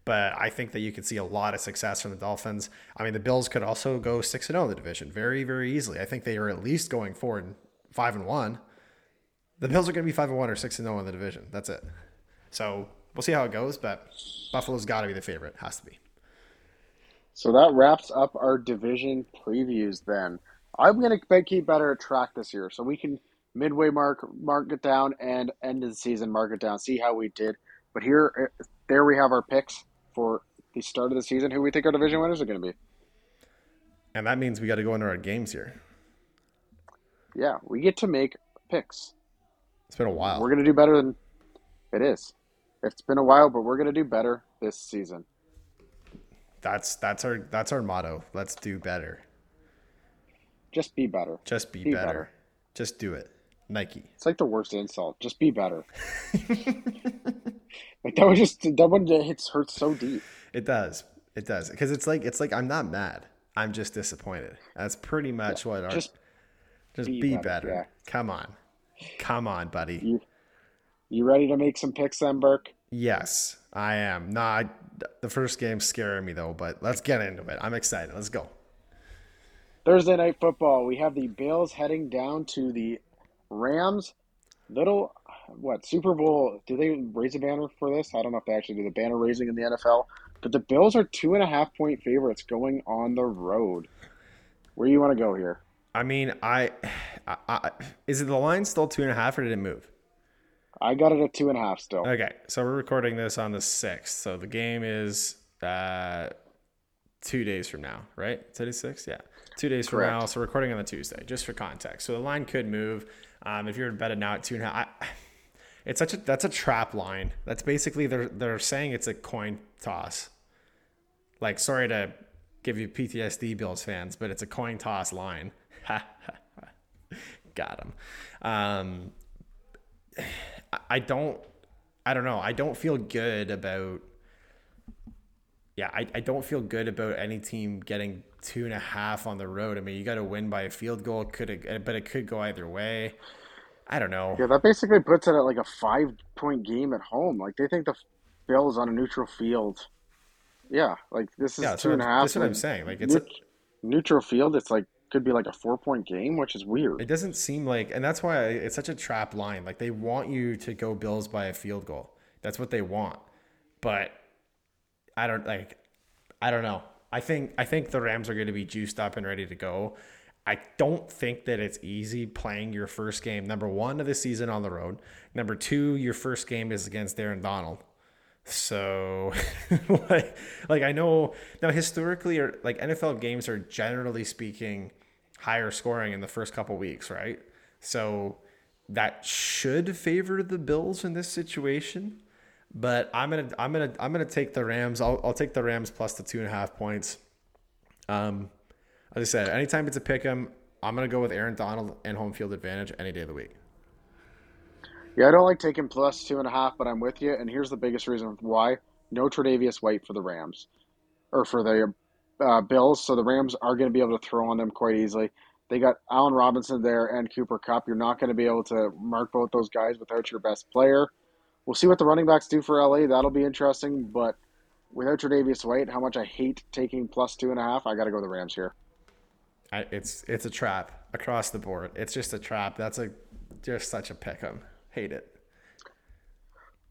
But I think that you could see a lot of success from the Dolphins. I mean, the Bills could also go six and zero in the division very very easily. I think they are at least going four and five and one. The Bills are going to be five and one or six and zero in the division. That's it. So we'll see how it goes, but Buffalo's got to be the favorite. Has to be. So that wraps up our division previews. Then I'm going to keep better track this year, so we can midway mark mark it down and end of the season mark it down. See how we did. But here, uh, there we have our picks for the start of the season. Who we think our division winners are going to be. And that means we got to go into our games here. Yeah, we get to make picks. It's been a while. We're going to do better than it is. It's been a while, but we're going to do better this season. That's that's our that's our motto. Let's do better. Just be better. Just be, be better. better. Just do it. Nike. It's like the worst insult. Just be better. like that would just that one hits hurts so deep. It does. It does. Because it's like it's like I'm not mad. I'm just disappointed. That's pretty much Yeah, what our just just be be, better, better. yeah. Come on. Come on, buddy. you you ready to make some picks then, Burke? Yes, I am. Nah, I, the first game's scaring me though, but let's get into it. I'm excited. Let's go. Thursday night football. We have the Bills heading down to the Rams. Little what Super Bowl? Do they raise a banner for this? I don't know if they actually do the banner raising in the NFL. But the Bills are two and a half point favorites going on the road. Where you want to go here? I mean, I, I, I is it the line still two and a half or did it move? I got it at two and a half still. Okay, so we're recording this on the sixth. So the game is uh, two days from now, right? Today six, yeah, two days from now. So recording on the Tuesday, just for context. So the line could move. Um, if you're to bet now at two and a half, I, it's such a that's a trap line. That's basically they're they're saying it's a coin toss. Like, sorry to give you PTSD, Bills fans, but it's a coin toss line. Got him. Um, I don't I don't know. I don't feel good about yeah, I, I don't feel good about any team getting two and a half on the road. I mean, you got to win by a field goal. Could it, but it could go either way. I don't know. Yeah, that basically puts it at like a five point game at home. Like they think the Bills on a neutral field. Yeah, like this is Yeah, what and a half. that's what I'm saying. Like, it's a- neutral field. It's like could be like a four point game, which is weird. It doesn't seem like, and that's why it's such a trap line. Like they want you to go Bills by a field goal. That's what they want. But I don't like. I don't know. I think I think the Rams are going to be juiced up and ready to go. I don't think that it's easy playing your first game, number one of the season on the road. Number two, your first game is against Aaron Donald. So, like, like I know now historically, or like NFL games are generally speaking higher scoring in the first couple weeks, right? So that should favor the Bills in this situation. But I'm gonna I'm gonna I'm gonna take the Rams. I'll I'll take the Rams plus the two and a half points. Um, as I said, anytime it's a pick 'em, I'm gonna go with Aaron Donald and home field advantage any day of the week. Yeah, I don't like taking plus two and a half, but I'm with you. And here's the biggest reason why: no Tre'Davious White for the Rams, or for the uh, Bills. So the Rams are going to be able to throw on them quite easily. They got Allen Robinson there and Cooper Kupp. You're not going to be able to mark both those guys without your best player. We'll see what the running backs do for LA. That'll be interesting. But without Tre'Davious White, how much I hate taking plus two and a half, I got to go the Rams here. I, it's it's a trap across the board. It's just a trap. That's a just such a pick 'em. Hate it.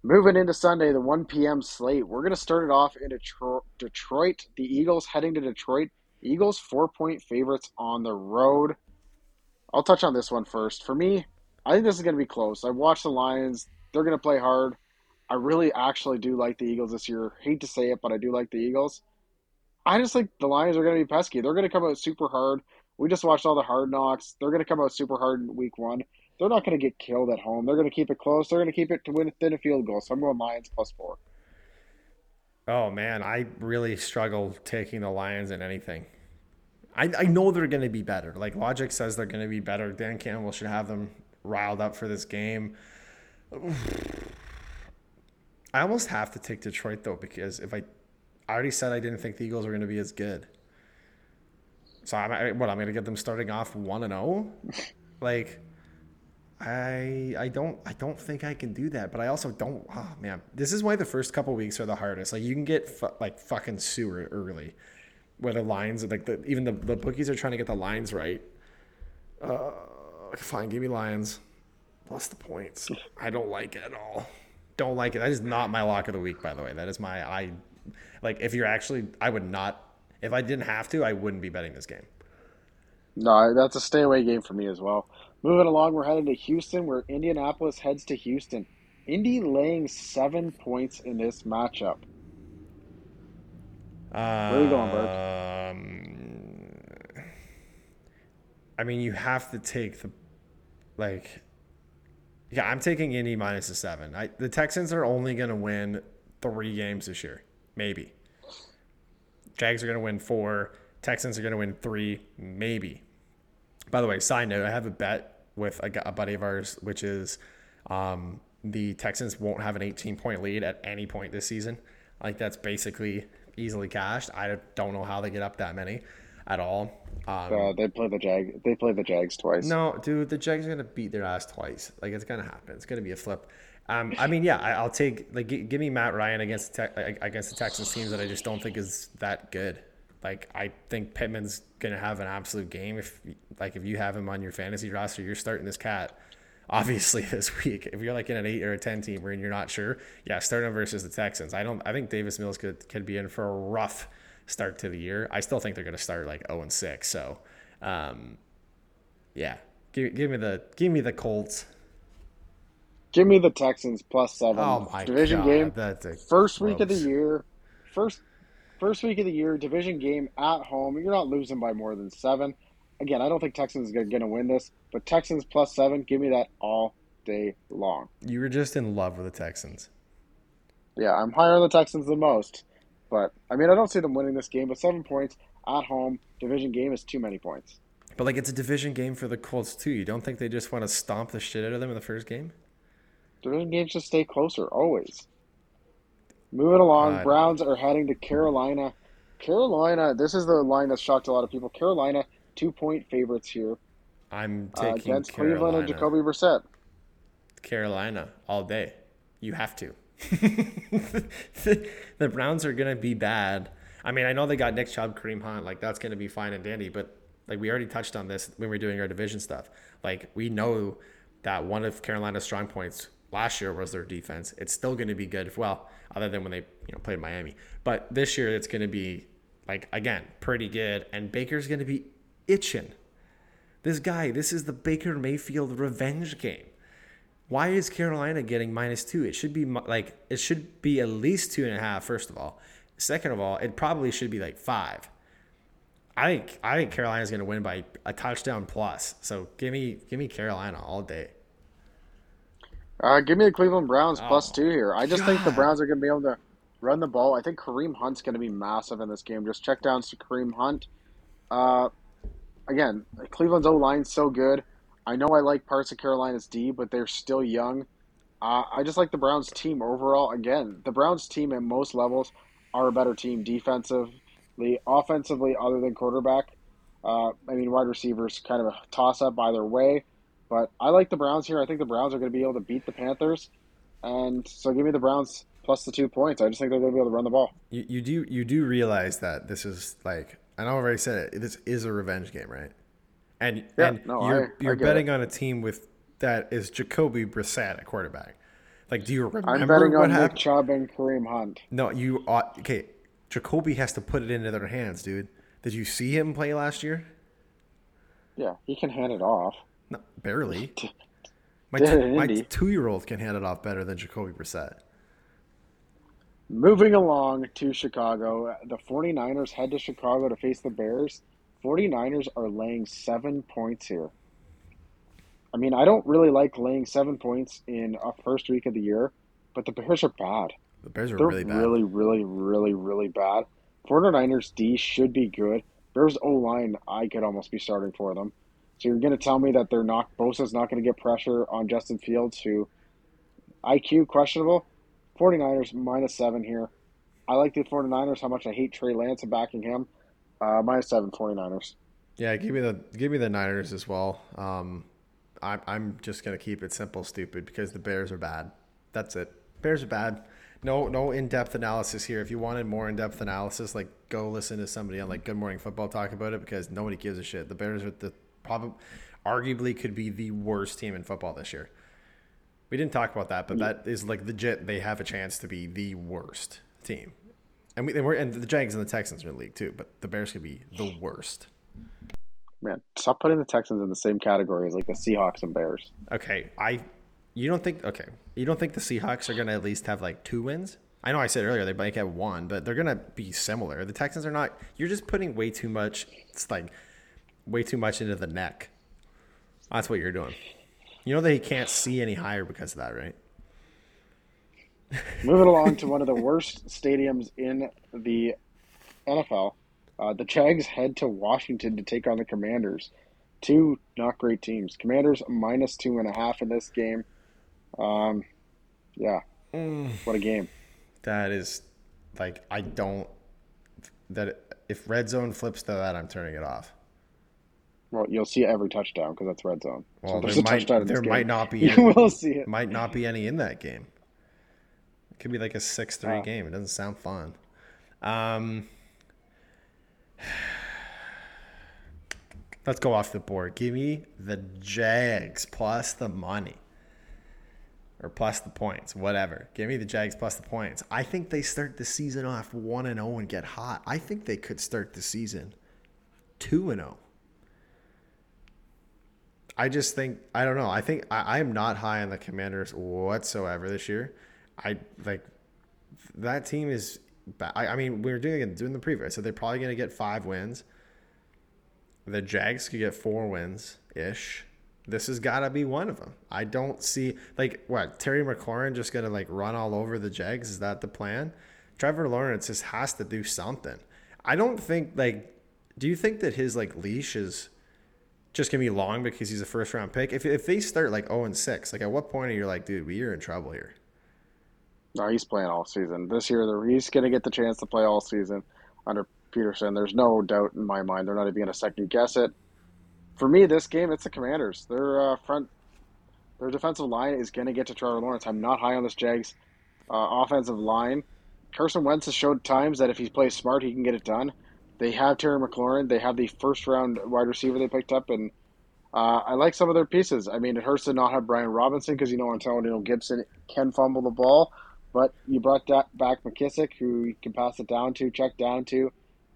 Moving into Sunday, the 1 p.m. slate. We're going to start it off in Detro- Detroit. The Eagles heading to Detroit. Eagles four point favorites on the road. I'll touch on this one first. For me, I think this is going to be close. I watched the Lions. They're going to play hard. I really actually do like the Eagles this year. Hate to say it, but I do like the Eagles. I just think the Lions are going to be pesky. They're going to come out super hard. We just watched all the hard knocks. They're going to come out super hard in week one. They're not going to get killed at home. They're going to keep it close. They're going to keep it to win within a field goal. So I'm going Lions plus four. Oh man, I really struggle taking the Lions in anything. I, I know they're going to be better. Like logic says they're going to be better. Dan Campbell should have them riled up for this game. I almost have to take Detroit though because if I, I already said I didn't think the Eagles were going to be as good. So I'm I, what I'm going to get them starting off one and zero, oh? like. I I don't I don't think I can do that, but I also don't. Oh man, this is why the first couple weeks are the hardest. Like you can get fu- like fucking sewer early, where the lines are like the even the the bookies are trying to get the lines right. Uh, fine, give me Lions plus the points. I don't like it at all. Don't like it. That is not my lock of the week, by the way. That is my I like if you're actually I would not if I didn't have to I wouldn't be betting this game. No, that's a stay away game for me as well. Moving along, we're headed to Houston, where Indianapolis heads to Houston. Indy laying seven points in this matchup. Where are you going, Um, I mean, you have to take the like. Yeah, I'm taking Indy minus a seven. I, the Texans are only going to win three games this year, maybe. Jags are going to win four. Texans are going to win three, maybe. By the way, side note: I have a bet with a, a buddy of ours, which is um, the Texans won't have an 18 point lead at any point this season. Like that's basically easily cashed. I don't know how they get up that many at all. Um, uh, they play the Jag. They play the Jags twice. No, dude, the Jags are gonna beat their ass twice. Like it's gonna happen. It's gonna be a flip. Um, I mean, yeah, I, will take like g- give me Matt Ryan against the te- against the Texans teams that I just don't think is that good. Like I think Pittman's gonna have an absolute game. If like if you have him on your fantasy roster, you're starting this cat. Obviously, this week, if you're like in an eight or a ten team and you're not sure, yeah, start him versus the Texans. I don't. I think Davis Mills could could be in for a rough start to the year. I still think they're gonna start like zero oh and six. So, um, yeah, give, give me the give me the Colts. Give me the Texans plus seven. Oh my division God, game. That's first week of the year. First first week of the year, division game at home. You're not losing by more than seven. Again, I don't think Texans is going to win this, but Texans plus seven, give me that all day long. You were just in love with the Texans. Yeah, I'm higher on the Texans than most, but I mean, I don't see them winning this game. But seven points at home, division game is too many points. But like, it's a division game for the Colts too. You don't think they just want to stomp the shit out of them in the first game? Division games just stay closer always. Moving along, Browns are heading to Carolina. Carolina, this is the line that shocked a lot of people. Carolina, two point favorites here. I'm taking uh, against Carolina. Cleveland and Jacoby Brissett. Carolina all day. You have to. the Browns are gonna be bad. I mean, I know they got Nick Chubb, Kareem Hunt, like that's gonna be fine and dandy, but like we already touched on this when we were doing our division stuff. Like we know that one of Carolina's strong points last year was their defense. It's still going to be good. Well, other than when they you know played Miami, but this year it's going to be like again pretty good. And Baker's going to be itching. This guy, this is the Baker Mayfield revenge game. Why is Carolina getting minus two? It should be like it should be at least two and a half. First of all, second of all, it probably should be like five. I think I think Carolina's going to win by a touchdown plus. So give me give me Carolina all day. Uh, give me the Cleveland Browns oh, plus two here. I just God. think the Browns are going to be able to run the ball. I think Kareem Hunt's going to be massive in this game. Just check down to Kareem Hunt. Uh, again, Cleveland's O line's so good. I know I like parts of Carolina's D, but they're still young. Uh, I just like the Browns team overall. Again, the Browns team at most levels are a better team defensively, offensively, other than quarterback. Uh, I mean, wide receivers kind of a toss up either way. But I like the Browns here. I think the Browns are going to be able to beat the Panthers, and so give me the Browns plus the two points. I just think they're going to be able to run the ball. You, you do you do realize that this is like I know I already said it. This is a revenge game, right? And yeah, and no, you're I, you're I betting it. on a team with that is Jacoby Brissett at quarterback. Like, do you remember I'm betting what on happened? Nick Chubb and Kareem Hunt. No, you ought, okay. Jacoby has to put it into their hands, dude. Did you see him play last year? Yeah, he can hand it off. No, barely. My, t- my two year old can hand it off better than Jacoby Brissett. Moving along to Chicago, the 49ers head to Chicago to face the Bears. 49ers are laying seven points here. I mean, I don't really like laying seven points in a first week of the year, but the Bears are bad. The Bears are They're really bad. Really, really, really, really bad. 49ers D should be good. Bears O line, I could almost be starting for them. So you're going to tell me that they're not Bosa's not going to get pressure on Justin Fields, who IQ questionable. 49ers minus seven here. I like the 49ers. How much I hate Trey Lance and backing him. Uh, minus seven 49ers. Yeah, give me the give me the Niners as well. Um, I'm I'm just gonna keep it simple, stupid, because the Bears are bad. That's it. Bears are bad. No no in depth analysis here. If you wanted more in depth analysis, like go listen to somebody on like Good Morning Football talk about it because nobody gives a shit. The Bears are the probably arguably could be the worst team in football this year. We didn't talk about that, but that is like legit. They have a chance to be the worst team, and we and, we're, and the Jags and the Texans are in the league too. But the Bears could be the worst. Man, stop putting the Texans in the same category as like the Seahawks and Bears. Okay, I. You don't think okay? You don't think the Seahawks are going to at least have like two wins? I know I said earlier they might have one, but they're going to be similar. The Texans are not. You're just putting way too much. It's like way too much into the neck. That's what you're doing. You know that he can't see any higher because of that, right? Moving along to one of the worst stadiums in the NFL, uh, the Jags head to Washington to take on the Commanders. two not great teams. Commanders minus two and a half in this game. Um, yeah, Mm. what a game. That is like I don't that if red zone flips to that, I'm turning it off. Well, you'll see every touchdown because that's red zone. Well, there's there a might there game. might not be You any, will see it. might not be any in that game. It could be like a six six three Oh. game. It doesn't sound fun. Um, let's go off the board. Give me the Jags plus the money. Or plus the points, whatever. Give me the Jags plus the points. I think they start the season off 1 and 0 and get hot. I think they could start the season 2 and oh. 0. I just think I don't know. I think I, I am not high on the Commanders whatsoever this year. I like that team is. I, I mean, we were doing doing the preview. So they're probably going to get five wins. The Jags could get four wins ish. This has got to be one of them. I don't see like what Terry McLaurin just going to like run all over the Jags. Is that the plan? Trevor Lawrence just has to do something. I don't think like. Do you think that his like leash is? Just gonna be long because he's a first round pick. If if they start like zero and six, like at what point are you like, dude, we are in trouble here? No, he's playing all season. This year, he's to get the chance to play all season under Pederson. There's no doubt in my mind. They're not even to second guess it. For me, this game, it's the Commanders. Their uh, front, their defensive line is to get to Trevor Lawrence. I'm not high on this Jags uh, offensive line. Carson Wentz has showed times that if he plays smart, he can get it done. They have Terry McLaurin. They have the first round wide receiver they picked up, and uh, I like some of their pieces. I mean, it hurts to not have Brian Robinson because you know Antonio Gibson can fumble the ball, but you brought back McKissic, who you can pass it down to, check down to.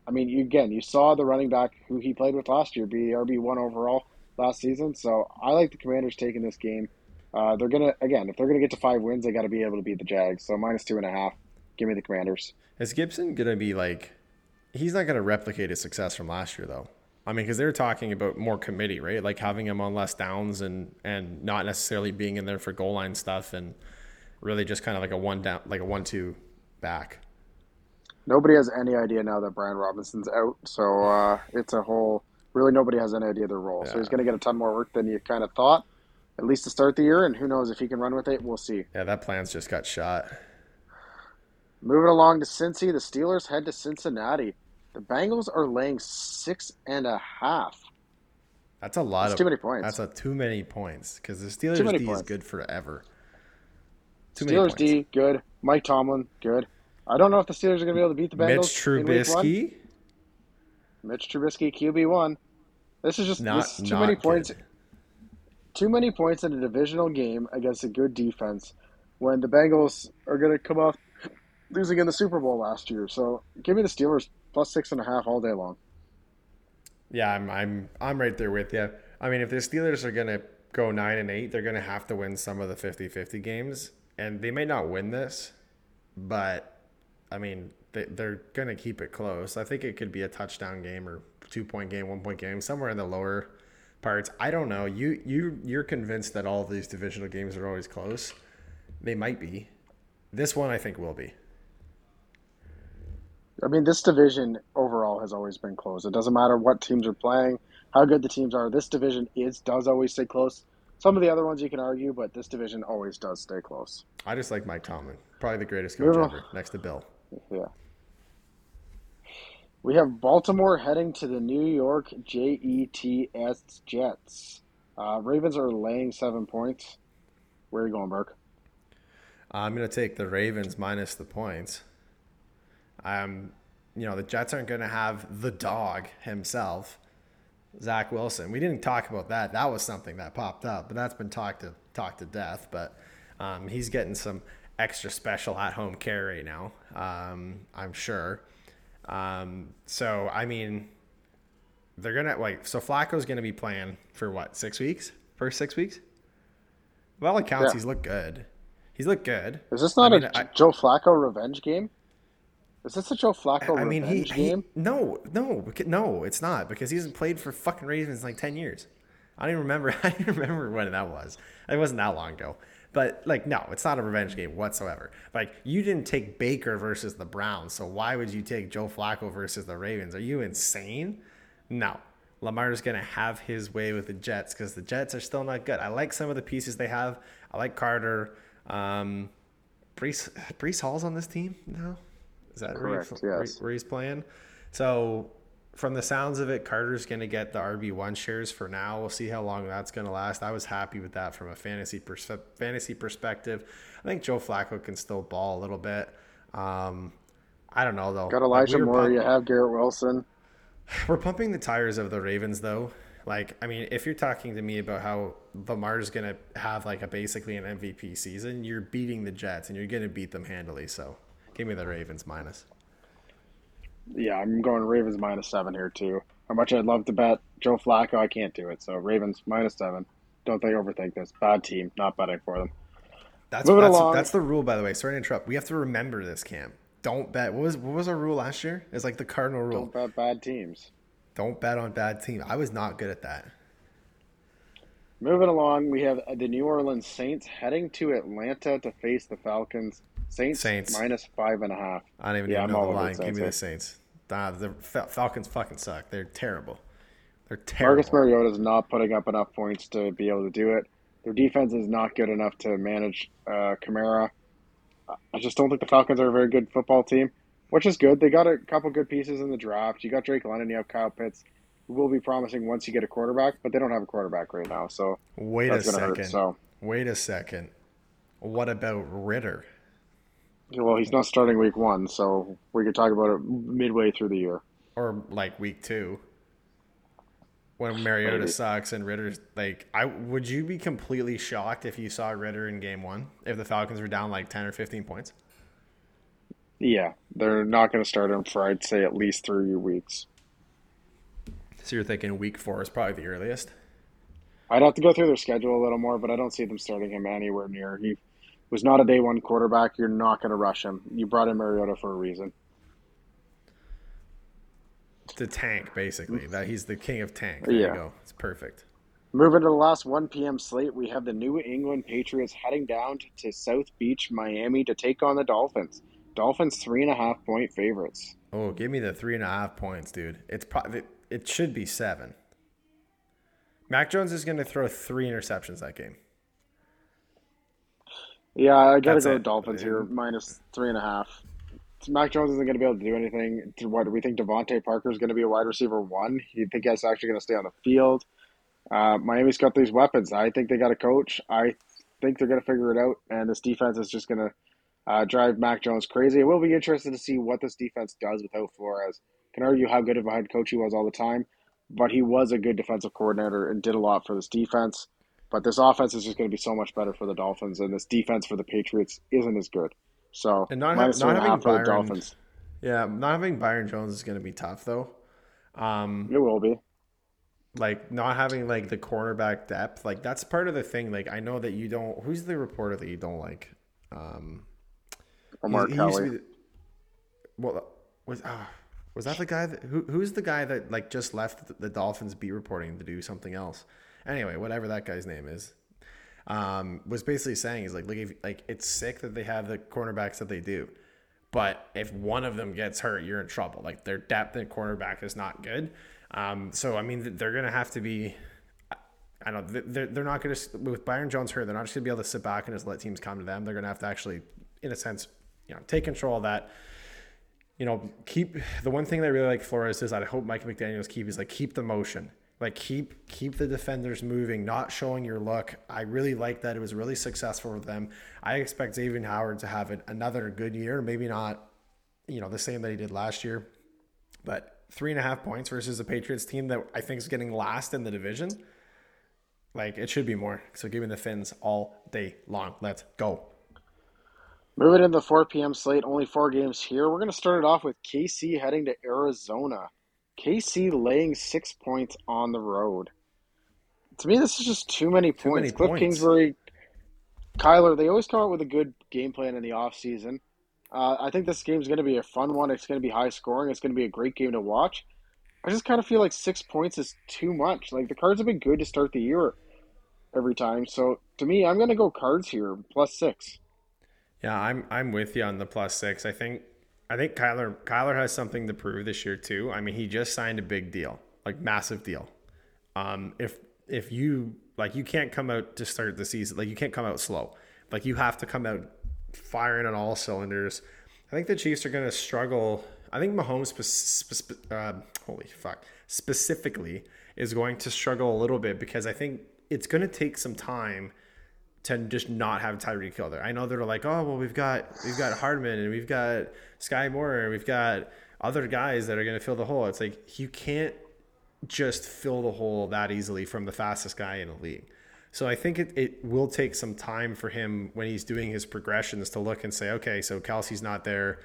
I mean, you, again, you saw the running back who he played with last year be RB one overall last season. So I like the Commanders taking this game. Uh, they're gonna again, if they're gonna get to five wins, they got to be able to beat the Jags. So minus two and a half. Give me the Commanders. Is Gibson gonna be like? He's not gonna replicate his success from last year, though. I mean, because they were talking about more committee, right? Like having him on less downs and and not necessarily being in there for goal line stuff, and really just kind of like a one down, like a one-two back. Nobody has any idea now that Brian Robinson's out, so uh, it's a whole. Really, nobody has any idea their role. So he's going to get a ton more work than you kind of thought, at least to start the year. And who knows if he can run with it? We'll see. Yeah, that plan's just got shot. Moving along to Cincy, the Steelers head to Cincinnati. The Bengals are laying six and a half. That's a lot That's of too many points. That's a too many points because the Steelers D is good forever. Too Steelers points. D good. Mike Tomlin good. I don't know if the Steelers are going to be able to beat the Mitch Bengals. one. Trubisky, Mitch Trubisky QB one. This is just not this is too many good. points. Too many points in a divisional game against a good defense when the Bengals are going to come off losing in the Super Bowl last year. So give me the Steelers plus six and a half all day long. Yeah, I'm I'm I'm right there with you. I mean, if the Steelers are gonna go nine and eight, they're gonna have to win some of the 50-50 games, and they may not win this, but I mean, they, they're gonna keep it close. I think it could be a touchdown game or two point game, one point game, somewhere in the lower parts. I don't know. You you you're convinced that all of these divisional games are always close. They might be. This one, I think, will be. I mean, this division overall has always been close. It doesn't matter what teams are playing, how good the teams are. This division is does always stay close. Some of the other ones you can argue, but this division always does stay close. I just like Mike Tomlin, probably the greatest coach ever, next to Bill. Yeah. We have Baltimore heading to the New York Jets Jets. Uh, Ravens are laying seven points. Where are you going, Burke? I'm going to take the Ravens minus the points. Um, you know, the Jets aren't going to have the dog himself, Zach Wilson. We didn't talk about that. That was something that popped up, but that's been talked to talked to death. But um, he's getting some extra special at home care right now. Um, I'm sure. Um, so I mean, they're gonna like so Flacco's gonna be playing for what six weeks? First six weeks? Well, it counts. Yeah. He's looked good. He's looked good. Is this not I mean, a I- Joe Flacco revenge game? Is this a Joe Flacco I mean, he, revenge he game? no, no, no, it's not because he hasn't played for fucking Ravens in like ten years. I don't even remember. I don't remember when that was. It wasn't that long ago. But like, no, it's not a revenge game whatsoever. Like, you didn't take Baker versus the Browns, so why would you take Joe Flacco versus the Ravens? Are you insane? No, Lamar's going to have his way with the Jets because the Jets are still not good. I like some of the pieces they have. I like Carter. Um, Brees, Breece Hall's on this team now. Is that Correct, where, yes. where he's playing? So, from the sounds of it, Carter's going to get the RB one shares for now. We'll see how long that's going to last. I was happy with that from a fantasy pers- fantasy perspective. I think Joe Flacco can still ball a little bit. Um, I don't know though. Got Like, Elijah we were Moore. pump- You have Garrett Wilson. we're pumping the tires of the Ravens though. Like, I mean, if you're talking to me about how Lamar's gonna have like a basically an MVP season, you're beating the Jets and you're gonna beat them handily. So, give me the Ravens minus. Yeah, I'm going Ravens minus seven here too. How much I'd love to bet Joe Flacco, I can't do it. So Ravens minus seven. Don't think overthink this. Bad team, not betting for them. That's Moving that's, along. that's the rule, by the way. Sorry to interrupt. We have to remember this, Cam. Don't bet. What was what was our rule last year? It's like the cardinal rule. Don't bet bad teams. Don't bet on bad team. I was not good at that. Moving along, we have the New Orleans Saints heading to Atlanta to face the Falcons. Saints, Saints. minus five and a half. I don't even Yeah, I'm know the line. Give me the Saints. Nah, the Fal- Falcons fucking suck. They're terrible. They're terrible. Marcus Mariota is not putting up enough points to be able to do it. Their defense is not good enough to manage uh, Kamara. I just don't think the Falcons are a very good football team, which is good. They got a couple good pieces in the draft. You got Drake London, you have Kyle Pitts, who will be promising once you get a quarterback, but they don't have a quarterback right now, so Wait a second. hurt. So, Wait a second. What about Ridder? Well, he's not starting week one, so we could talk about it midway through the year. Or like week two? When Mariota Maybe. sucks and Ridder's like I would you be completely shocked if you saw Ridder in game one? If the Falcons were down like ten or fifteen points? Yeah, they're not going to start him for I'd say at least three weeks. So you're thinking week four is probably the earliest? I'd have to go through their schedule a little more, but I don't see them starting him anywhere near. He was not a day one quarterback. You're not going to rush him. You brought in Mariota for a reason. The tank, basically. That he's the king of tank. There you Yeah. go. It's perfect. Moving to the last 1 p.m. slate, we have the New England Patriots heading down to South Beach, Miami to take on the Dolphins. Dolphins three and a half point favorites. Oh, give me the three and a half points, dude. It's probably it should be seven. Mac Jones is going to throw three interceptions that game. Yeah, I gotta That's go it. Dolphins here, minus three and a half. Mac Jones isn't going to be able to do anything. To what do we think? DeVante Parker is going to be a wide receiver one. You think he's actually going to stay on the field? Uh, Miami's got these weapons. I think they got a coach. I think they're going to figure it out, and this defense is just going to uh, drive Mac Jones crazy. It will be interesting to see what this defense does without Flores. Can argue how good of a head coach he was all the time, but he was a good defensive coordinator and did a lot for this defense. But this offense is just going to be so much better for the Dolphins, and this defense for the Patriots isn't as good. So And not, not having for the Byron. Dolphins. Yeah, not having Byron Jones is going to be tough though. Um, It will be. like not having like the cornerback depth, like that's part of the thing. Like I know that you don't. Who's the reporter that you don't like? Um, Omar he Kelly. the- well, was uh, was that the guy that who who's the guy that like just left the- the Dolphins beat reporting to do something else? Anyway, whatever that guy's name is, um, was basically saying is like look if, like it's sick that they have the cornerbacks that they do, but if one of them gets hurt, you're in trouble. Like their depth at cornerback is not good. Um, so I mean they're gonna have to be. I don't. They're, they're not going to with Byron Jones hurt. They're not just going to be able to sit back and just let teams come to them. They're going to have to actually, in a sense, you know, take control of that. You know, keep the one thing that I really like Flores is I hope Mike McDaniel's keep is like keep the motion, like keep keep the defenders moving, not showing your look. I really like that. It was really successful with them. I expect Xavier Howard to have an, another good year. Maybe not, you know, the same that he did last year, but three and a half points versus a Patriots team that I think is getting last in the division. Like it should be more. So give me the Finns all day long. Let's go. Moving into the 4 p.m. slate, only four games here. We're going to start it off with KC heading to Arizona. KC laying six points on the road. To me, this is just too many Too points. many Cliff points. Kingsbury, Kyler, they always come out with a good game plan in the offseason. Uh, I think this game's going to be a fun one. It's going to be high scoring. It's going to be a great game to watch. I just kind of feel like six points is too much. Like the Cards have been good to start the year every time. So to me, I'm going to go Cards here plus six. Yeah, I'm I'm with you on the plus six. I think I think Kyler Kyler has something to prove this year too. I mean, he just signed a big deal. like massive deal. Um, if if you like, you can't come out to start the season like you can't come out slow. Like you have to come out firing on all cylinders. I think the Chiefs are going to struggle. I think Mahomes, spe- spe- uh, holy fuck, specifically is going to struggle a little bit because I think it's going to take some time to just not have Tyreek Hill there. I know they're like, oh well, we've got we've got Hardman and we've got Skyy Moore and we've got other guys that are going to fill the hole. It's like you can't just fill the hole that easily from the fastest guy in the league. So I think it, it will take some time for him when he's doing his progressions to look and say, okay, so Kelce's not there.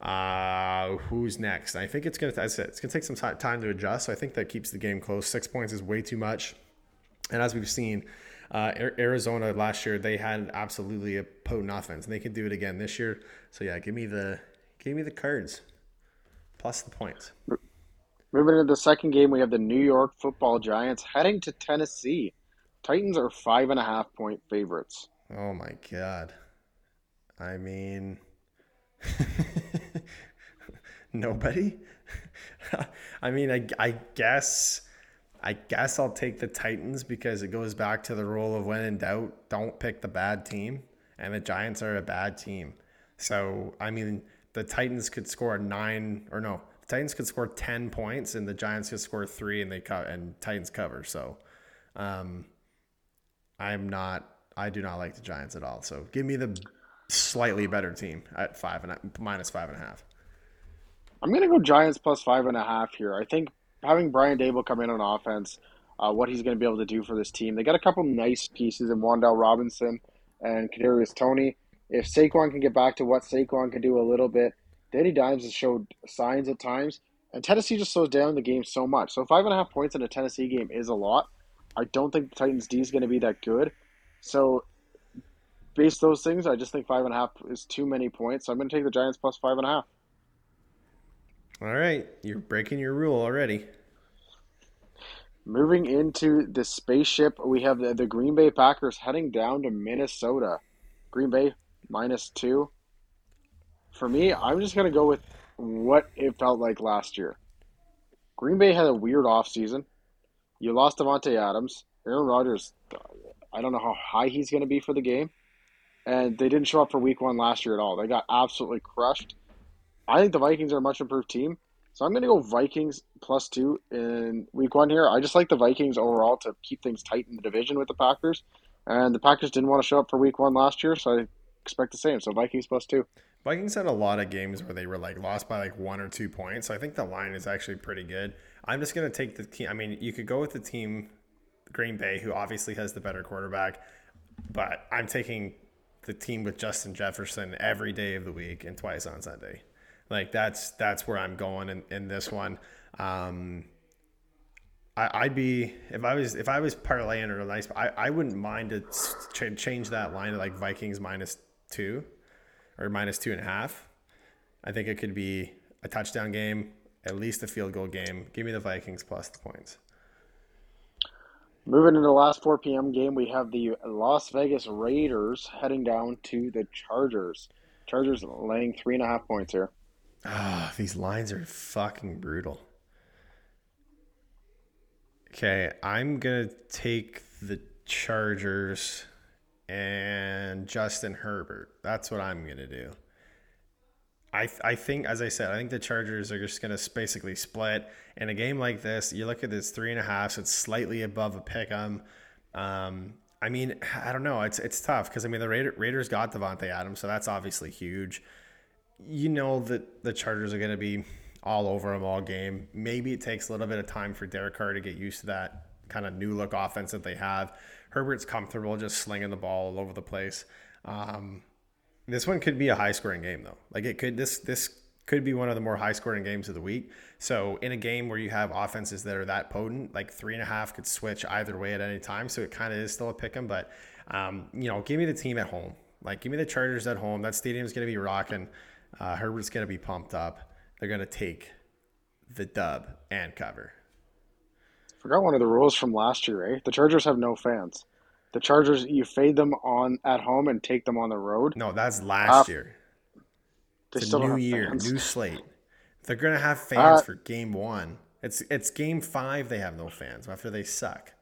Uh, who's next? And I think it's gonna. It. It's gonna take some time to adjust. So I think that keeps the game close. Six points is way too much. And as we've seen, uh, Arizona last year they had absolutely a potent offense, and they can do it again this year. So yeah, give me the give me the cards plus the points. Moving into the second game, we have the New York Football Giants heading to Tennessee. Titans are five and a half point favorites. Oh my god! I mean, nobody. I mean, I, I guess. I guess I'll take the Titans because it goes back to the rule of when in doubt, don't pick the bad team. And the Giants are a bad team. So, I mean, the Titans could score nine or no, the Titans could score 10 points and the Giants could score three and they cut and Titans cover. So, um, I'm not, I do not like the Giants at all. So give me the slightly better team at five and minus five and a half. I'm going to go Giants plus five and a half here. I think having Brian Daboll come in on offense, uh, what he's going to be able to do for this team. They got a couple nice pieces in Wan'Dale Robinson and Kadarius Toney. If Saquon can get back to what Saquon can do a little bit, Danny Dimes has showed signs at times, and Tennessee just slows down the game so much. So five and a half points in a Tennessee game is a lot. I don't think the Titans D is going to be that good. So based those things, I just think five and a half is too many points. So I'm going to take the Giants plus five and a half. All right, you're breaking your rule already. Moving into the spaceship, we have the, the Green Bay Packers heading down to Minnesota. Green Bay minus two. For me, I'm just going to go with what it felt like last year. Green Bay had a weird offseason. You lost Davante Adams. Aaron Rodgers, I don't know how high he's going to be for the game. And they didn't show up for week one last year at all. They got absolutely crushed. I think the Vikings are a much improved team. So I'm going to go Vikings plus two in week one here. I just like the Vikings overall to keep things tight in the division with the Packers. And the Packers didn't want to show up for week one last year, so I expect the same. So Vikings plus two. Vikings had a lot of games where they were like lost by like one or two points. So I think the line is actually pretty good. I'm just going to take the team. I mean, you could go with the team, Green Bay, who obviously has the better quarterback, but I'm taking the team with Justin Jefferson every day of the week and twice on Sunday. Like that's that's where I'm going in, in this one. Um, I, would be if I was if I was parlaying or nice. I, I wouldn't mind to ch- change that line to like Vikings minus two or minus two and a half. I think it could be a touchdown game at least a field goal game. Give me the Vikings plus the points. Moving into the last 4 p.m. game, we have the Las Vegas Raiders heading down to the Chargers. Chargers laying three and a half points here. Ah, oh, these lines are fucking brutal. Okay, I'm gonna take the Chargers and Justin Herbert. That's what I'm gonna do. I, I think, as I said, I think the Chargers are just to basically split. In a game like this, you look at this three and a half, so it's slightly above a pick 'em. Um, I mean, I don't know. It's it's tough because I mean the Raider, Raiders got Davante Adams, so that's obviously huge. You know that the Chargers are going to be all over them all game. Maybe it takes a little bit of time for Derek Carr to get used to that kind of new look offense that they have. Herbert's comfortable just slinging the ball all over the place. Um, this one could be a high scoring game though. Like it could this this could be one of the more high scoring games of the week. So in a game where you have offenses that are that potent, like three and a half could switch either way at any time. So it kind of is still a pick 'em, but um, you know, give me the team at home. Like give me the Chargers at home. That stadium's gonna be rocking. Uh, Herbert's gonna be pumped up. They're gonna take the dub and cover. Forgot one of the rules from last year, eh? The Chargers have no fans. The Chargers, you fade them on at home and take them on the road. No, that's last uh, year. It's a new year, fans. new slate. They're gonna have fans uh, for game one. It's it's game five. They have no fans after they suck.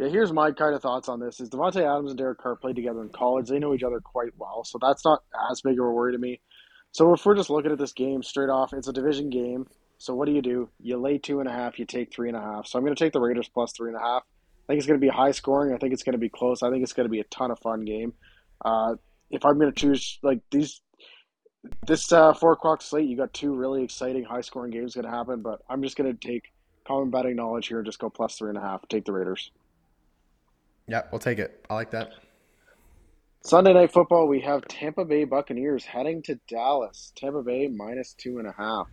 Yeah, here's my kind of thoughts on this: is Davante Adams and Derek Carr played together in college. They know each other quite well, so that's not as big of a worry to me. So if we're just looking at this game straight off, it's a division game. So what do you do? You lay two and a half, you take three and a half. So I'm going to take the Raiders plus three and a half. I think it's going to be high scoring. I think it's going to be close. I think it's going to be a ton of fun game. Uh, if I'm going to choose like these, this uh, four o'clock slate, you got two really exciting high scoring games going to happen. But I'm just going to take common betting knowledge here and just go plus three and a half. Take the Raiders. Yeah, we'll take it. I like that. Sunday night football, we have Tampa Bay Buccaneers heading to Dallas. Tampa Bay minus two and a half.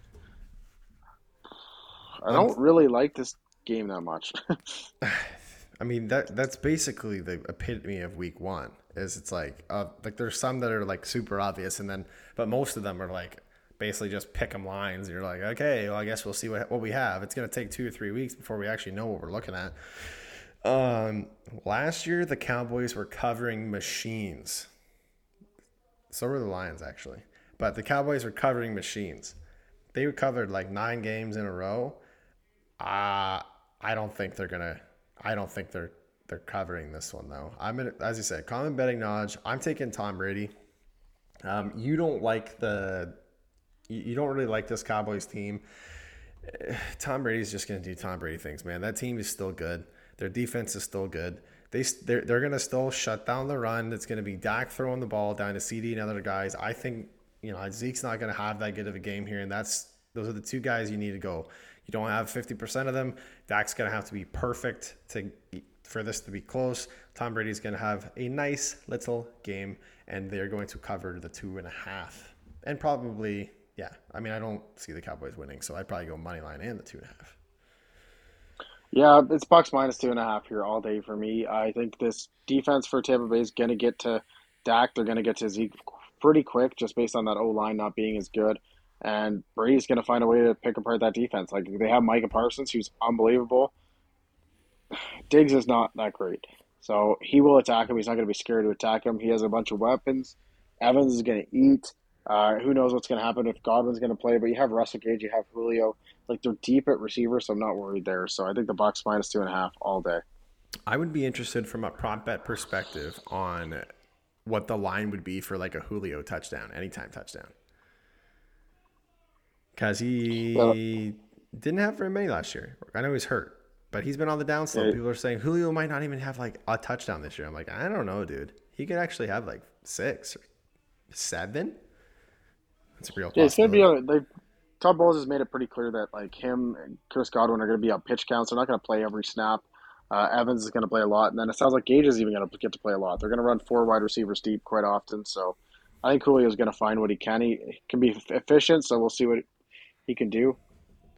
I don't really like this game that much. I mean that that's basically the epitome of week one. Is it's like uh, like there's some that are like super obvious, and then but most of them are like basically just pick 'em lines. You're like, okay, well I guess we'll see what what we have. It's gonna take two or three weeks before we actually know what we're looking at. Um, last year the Cowboys were covering machines. So were the Lions actually, but the Cowboys were covering machines. They covered like nine games in a row. Uh, I don't think they're gonna. I don't think they're they're covering this one though. I'm in, as you said, common betting knowledge. I'm taking Tom Brady. Um, you don't like the. You, you don't really like this Cowboys team. Tom Brady's just gonna do Tom Brady things, man. That team is still good. Their defense is still good. They they're, they're gonna still shut down the run. It's gonna be Dak throwing the ball down to CD and other guys. I think you know Zeke's not gonna have that good of a game here, and that's those are the two guys you need to go. You don't have 50% of them. Dak's going to have to be perfect to for this to be close. Tom Brady's going to have a nice little game, and they're going to cover the two and a half. And probably, yeah. I mean, I don't see the Cowboys winning, so I'd probably go money line and the two and a half. Yeah, it's Bucs minus two and a half here all day for me. I think this defense for Tampa Bay is going to get to Dak. They're going to get to Zeke pretty quick, just based on that O line not being as good. And Brady's going to find a way to pick apart that defense. Like they have Micah Parsons, who's unbelievable. Diggs is not that great. So he will attack him. He's not going to be scared to attack him. He has a bunch of weapons. Evans is going to eat. Uh, who knows what's going to happen if Godwin's going to play? But you have Russell Gage, you have Julio. Like they're deep at receiver, so I'm not worried there. So I think the Bucs minus two and a half all day. I would be interested from a prop bet perspective on what the line would be for like a Julio touchdown, anytime touchdown because he well, didn't have very many last year. I know he's hurt, but he's been on the downslope. People are saying Julio might not even have like a touchdown this year. I'm like, I don't know, dude. He could actually have like six or seven. That's a real. Yeah, it's gonna be. A, they, Todd Bowles has made it pretty clear that like him and Chris Godwin are going to be on pitch counts. They're not going to play every snap. Uh, Evans is going to play a lot, and then it sounds like Gage is even going to get to play a lot. They're going to run four wide receivers deep quite often, so I think Julio is going to find what he can. He can be efficient, so we'll see what he can do.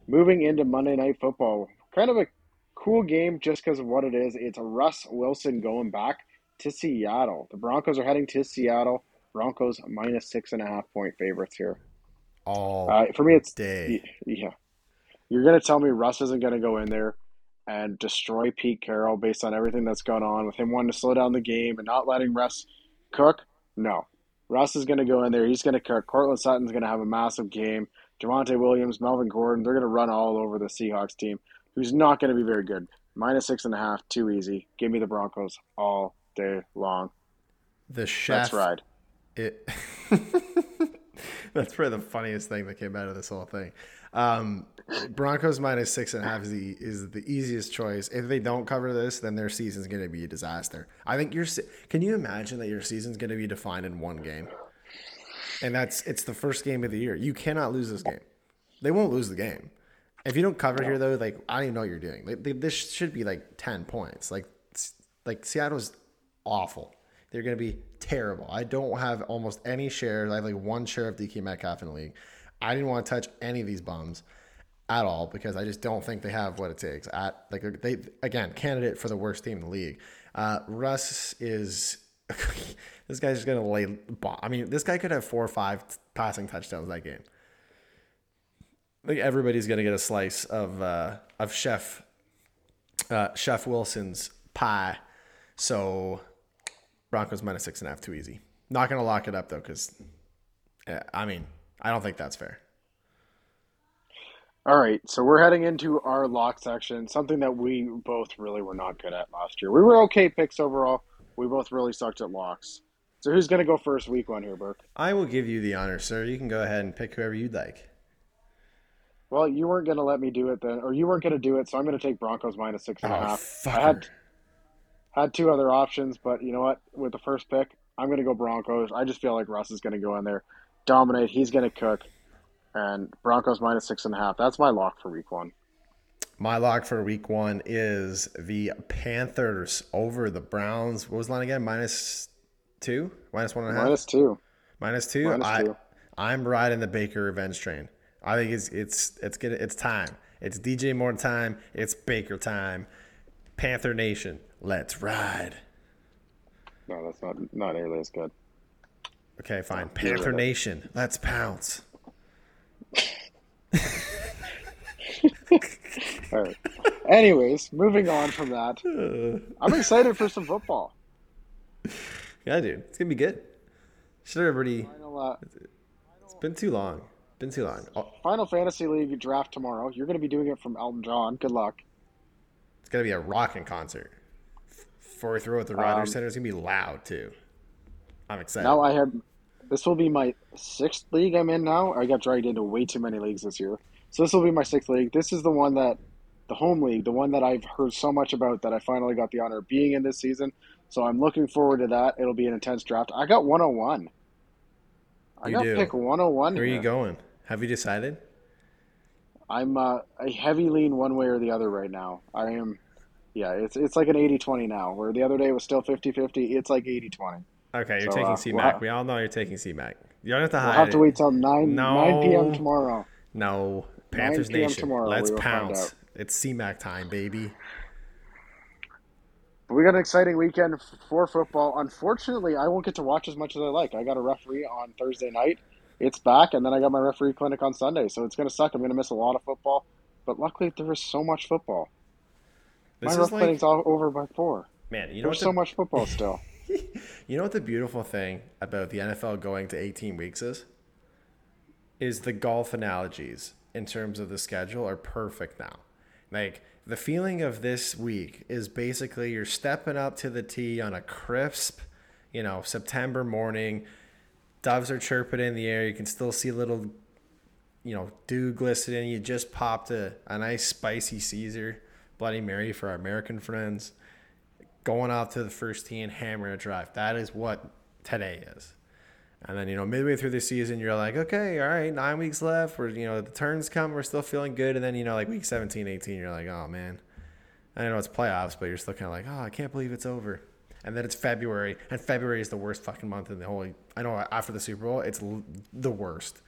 Moving into Monday Night Football, kind of a cool game just because of what it is. It's Russ Wilson going back to Seattle. The Broncos are heading to Seattle. Broncos minus six and a half point favorites here. All uh, for me, it's day. Yeah, you're gonna tell me Russ isn't gonna go in there and destroy Pete Carroll based on everything that's gone on with him wanting to slow down the game and not letting Russ cook? No, Russ is gonna go in there. He's gonna cook. Courtland Sutton's gonna have a massive game. Javonte Williams, Melvin Gordon, they're going to run all over the Seahawks team, who's not going to be very good. Minus six and a half, too easy. Give me the Broncos all day long. The chef. That's right. It. That's probably the funniest thing that came out of this whole thing. Um, Broncos minus six and a half is the is the easiest choice. If they don't cover this, then their season's going to be a disaster. I think your can you imagine that your season's going to be defined in one game? and that's it's the first game of the year. You cannot lose this game. They won't lose the game. If you don't cover here though, like I don't even know what you're doing. Like, they, this should be like ten points. Like like Seattle's awful. They're going to be terrible. I don't have almost any shares. I have like one share of DK Metcalf in the league. I didn't want to touch any of these bums at all because I just don't think they have what it takes. At like they again, candidate for the worst team in the league. Uh, Russ is this guy's just gonna lay. I mean, this guy could have four or five passing touchdowns that game. Like everybody's gonna get a slice of uh, of Chef uh, Chef Wilson's pie. So Broncos minus six and a half, too easy. Not gonna lock it up though, because eh, I mean, I don't think that's fair. All right, so we're heading into our lock section, something that we both really were not good at last year. We were okay picks overall. We both really sucked at locks. So who's going to go first week one here, Burke? I will give you the honor, sir. You can go ahead and pick whoever you'd like. Well, you weren't going to let me do it then, or you weren't going to do it, so I'm going to take Broncos minus six and a Oh, half. I fucker. had had two other options, but you know what? With the first pick, I'm going to go Broncos. I just feel like Russ is going to go in there, dominate. He's going to cook, and Broncos minus six and a half. That's my lock for week one. My lock for week one is the Panthers over the Browns. What was the line again? Minus two? Minus one and a half? Minus two. Minus two? Minus I, two. I'm riding the Baker revenge train. I think it's it's it's good. It's time. It's DJ Moore time. It's Baker time. Panther Nation, let's ride. No, that's not not nearly as good. Okay, fine. Panther. Nation, let's pounce. All right. Anyways, moving on from that, I'm excited for some football. Yeah, dude, it's gonna be good. Should everybody? Final, uh, It's been too long. Been too long. Oh, Final Fantasy League draft tomorrow. You're going to be doing it from Elton John. Good luck. it's gonna be a rocking concert. Before we throw it at the Rogers Um, Center, it's gonna be loud too. I'm excited. Now I have. This will be my sixth league I'm in now. I got dragged into way too many leagues this year. So this will be my sixth league. This is the one that, the home league, the one that I've heard so much about that I finally got the honor of being in this season. So I'm looking forward to that. It'll be an intense draft. I got 101. I You got do. pick 101 Where are you going? Have you decided? I'm uh, a heavy lean one way or the other right now. I am, yeah, it's it's like an 80-20 now. Where the other day it was still 50-50, it's like 80-20. Okay, you're So, taking uh, C we'll Mac. we all know you're taking C Mac. You don't have to hide. We'll have to it. wait till 9, No. 9 p.m. tomorrow. No, Panthers 9 Nation. tomorrow, Let's we will find pounce. It's C Mac time, baby. But we got an exciting weekend for football. Unfortunately, I won't get to watch as much as I like. I got a referee on Thursday night. It's back, and then I got my referee clinic on Sunday. So it's going to suck. I'm going to miss a lot of football. But luckily, there is so much football. This my is ref like, clinic's all over by four. man, you know There's the, so much football still. you know what the beautiful thing about the NFL going to 18 weeks is? Is the golf analogies in terms of the schedule are perfect now. Like the feeling of this week is basically you're stepping up to the tee on a crisp, you know, September morning. Doves are chirping in the air. You can still see a little, you know, dew glistening. You just popped a, a nice spicy Caesar, Bloody Mary for our American friends going out to the first tee and hammering a drive. That is what today is. And then, you know, midway through the season, you're like, okay, all right, nine weeks left. We're, you know, the turns come. We're still feeling good. And then, you know, like week 17, 18, you're like, oh, man. I know it's playoffs, but you're still kind of like, oh, I can't believe it's over. And then it's February, and February is the worst fucking month in the whole. I know after the Super Bowl, it's l- the worst.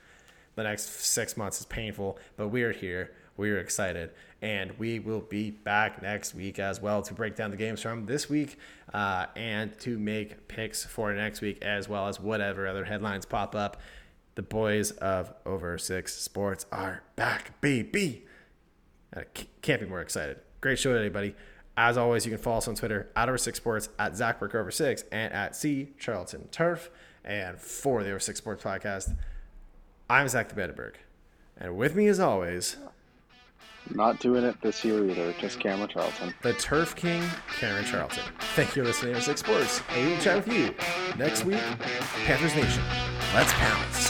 The next six months is painful, but we are here. We are excited, and we will be back next week as well to break down the games from this week uh, and to make picks for next week as well as whatever other headlines pop up. The boys of Over Six Sports are back, baby. I c- can't be more excited. Great show today, buddy. As always, you can follow us on Twitter at Over Six Sports, at Zach Over Six, and at C Charlton Turf. And for the Over Six Sports podcast, I'm Zach the Bedeberg. And with me, as always, Not doing it this year either. Just Cameron Charlton. the Turf King, Cameron Charlton. Thank you for listening to Six Sports. We will chat with you next week. Panthers Nation. Let's pounce.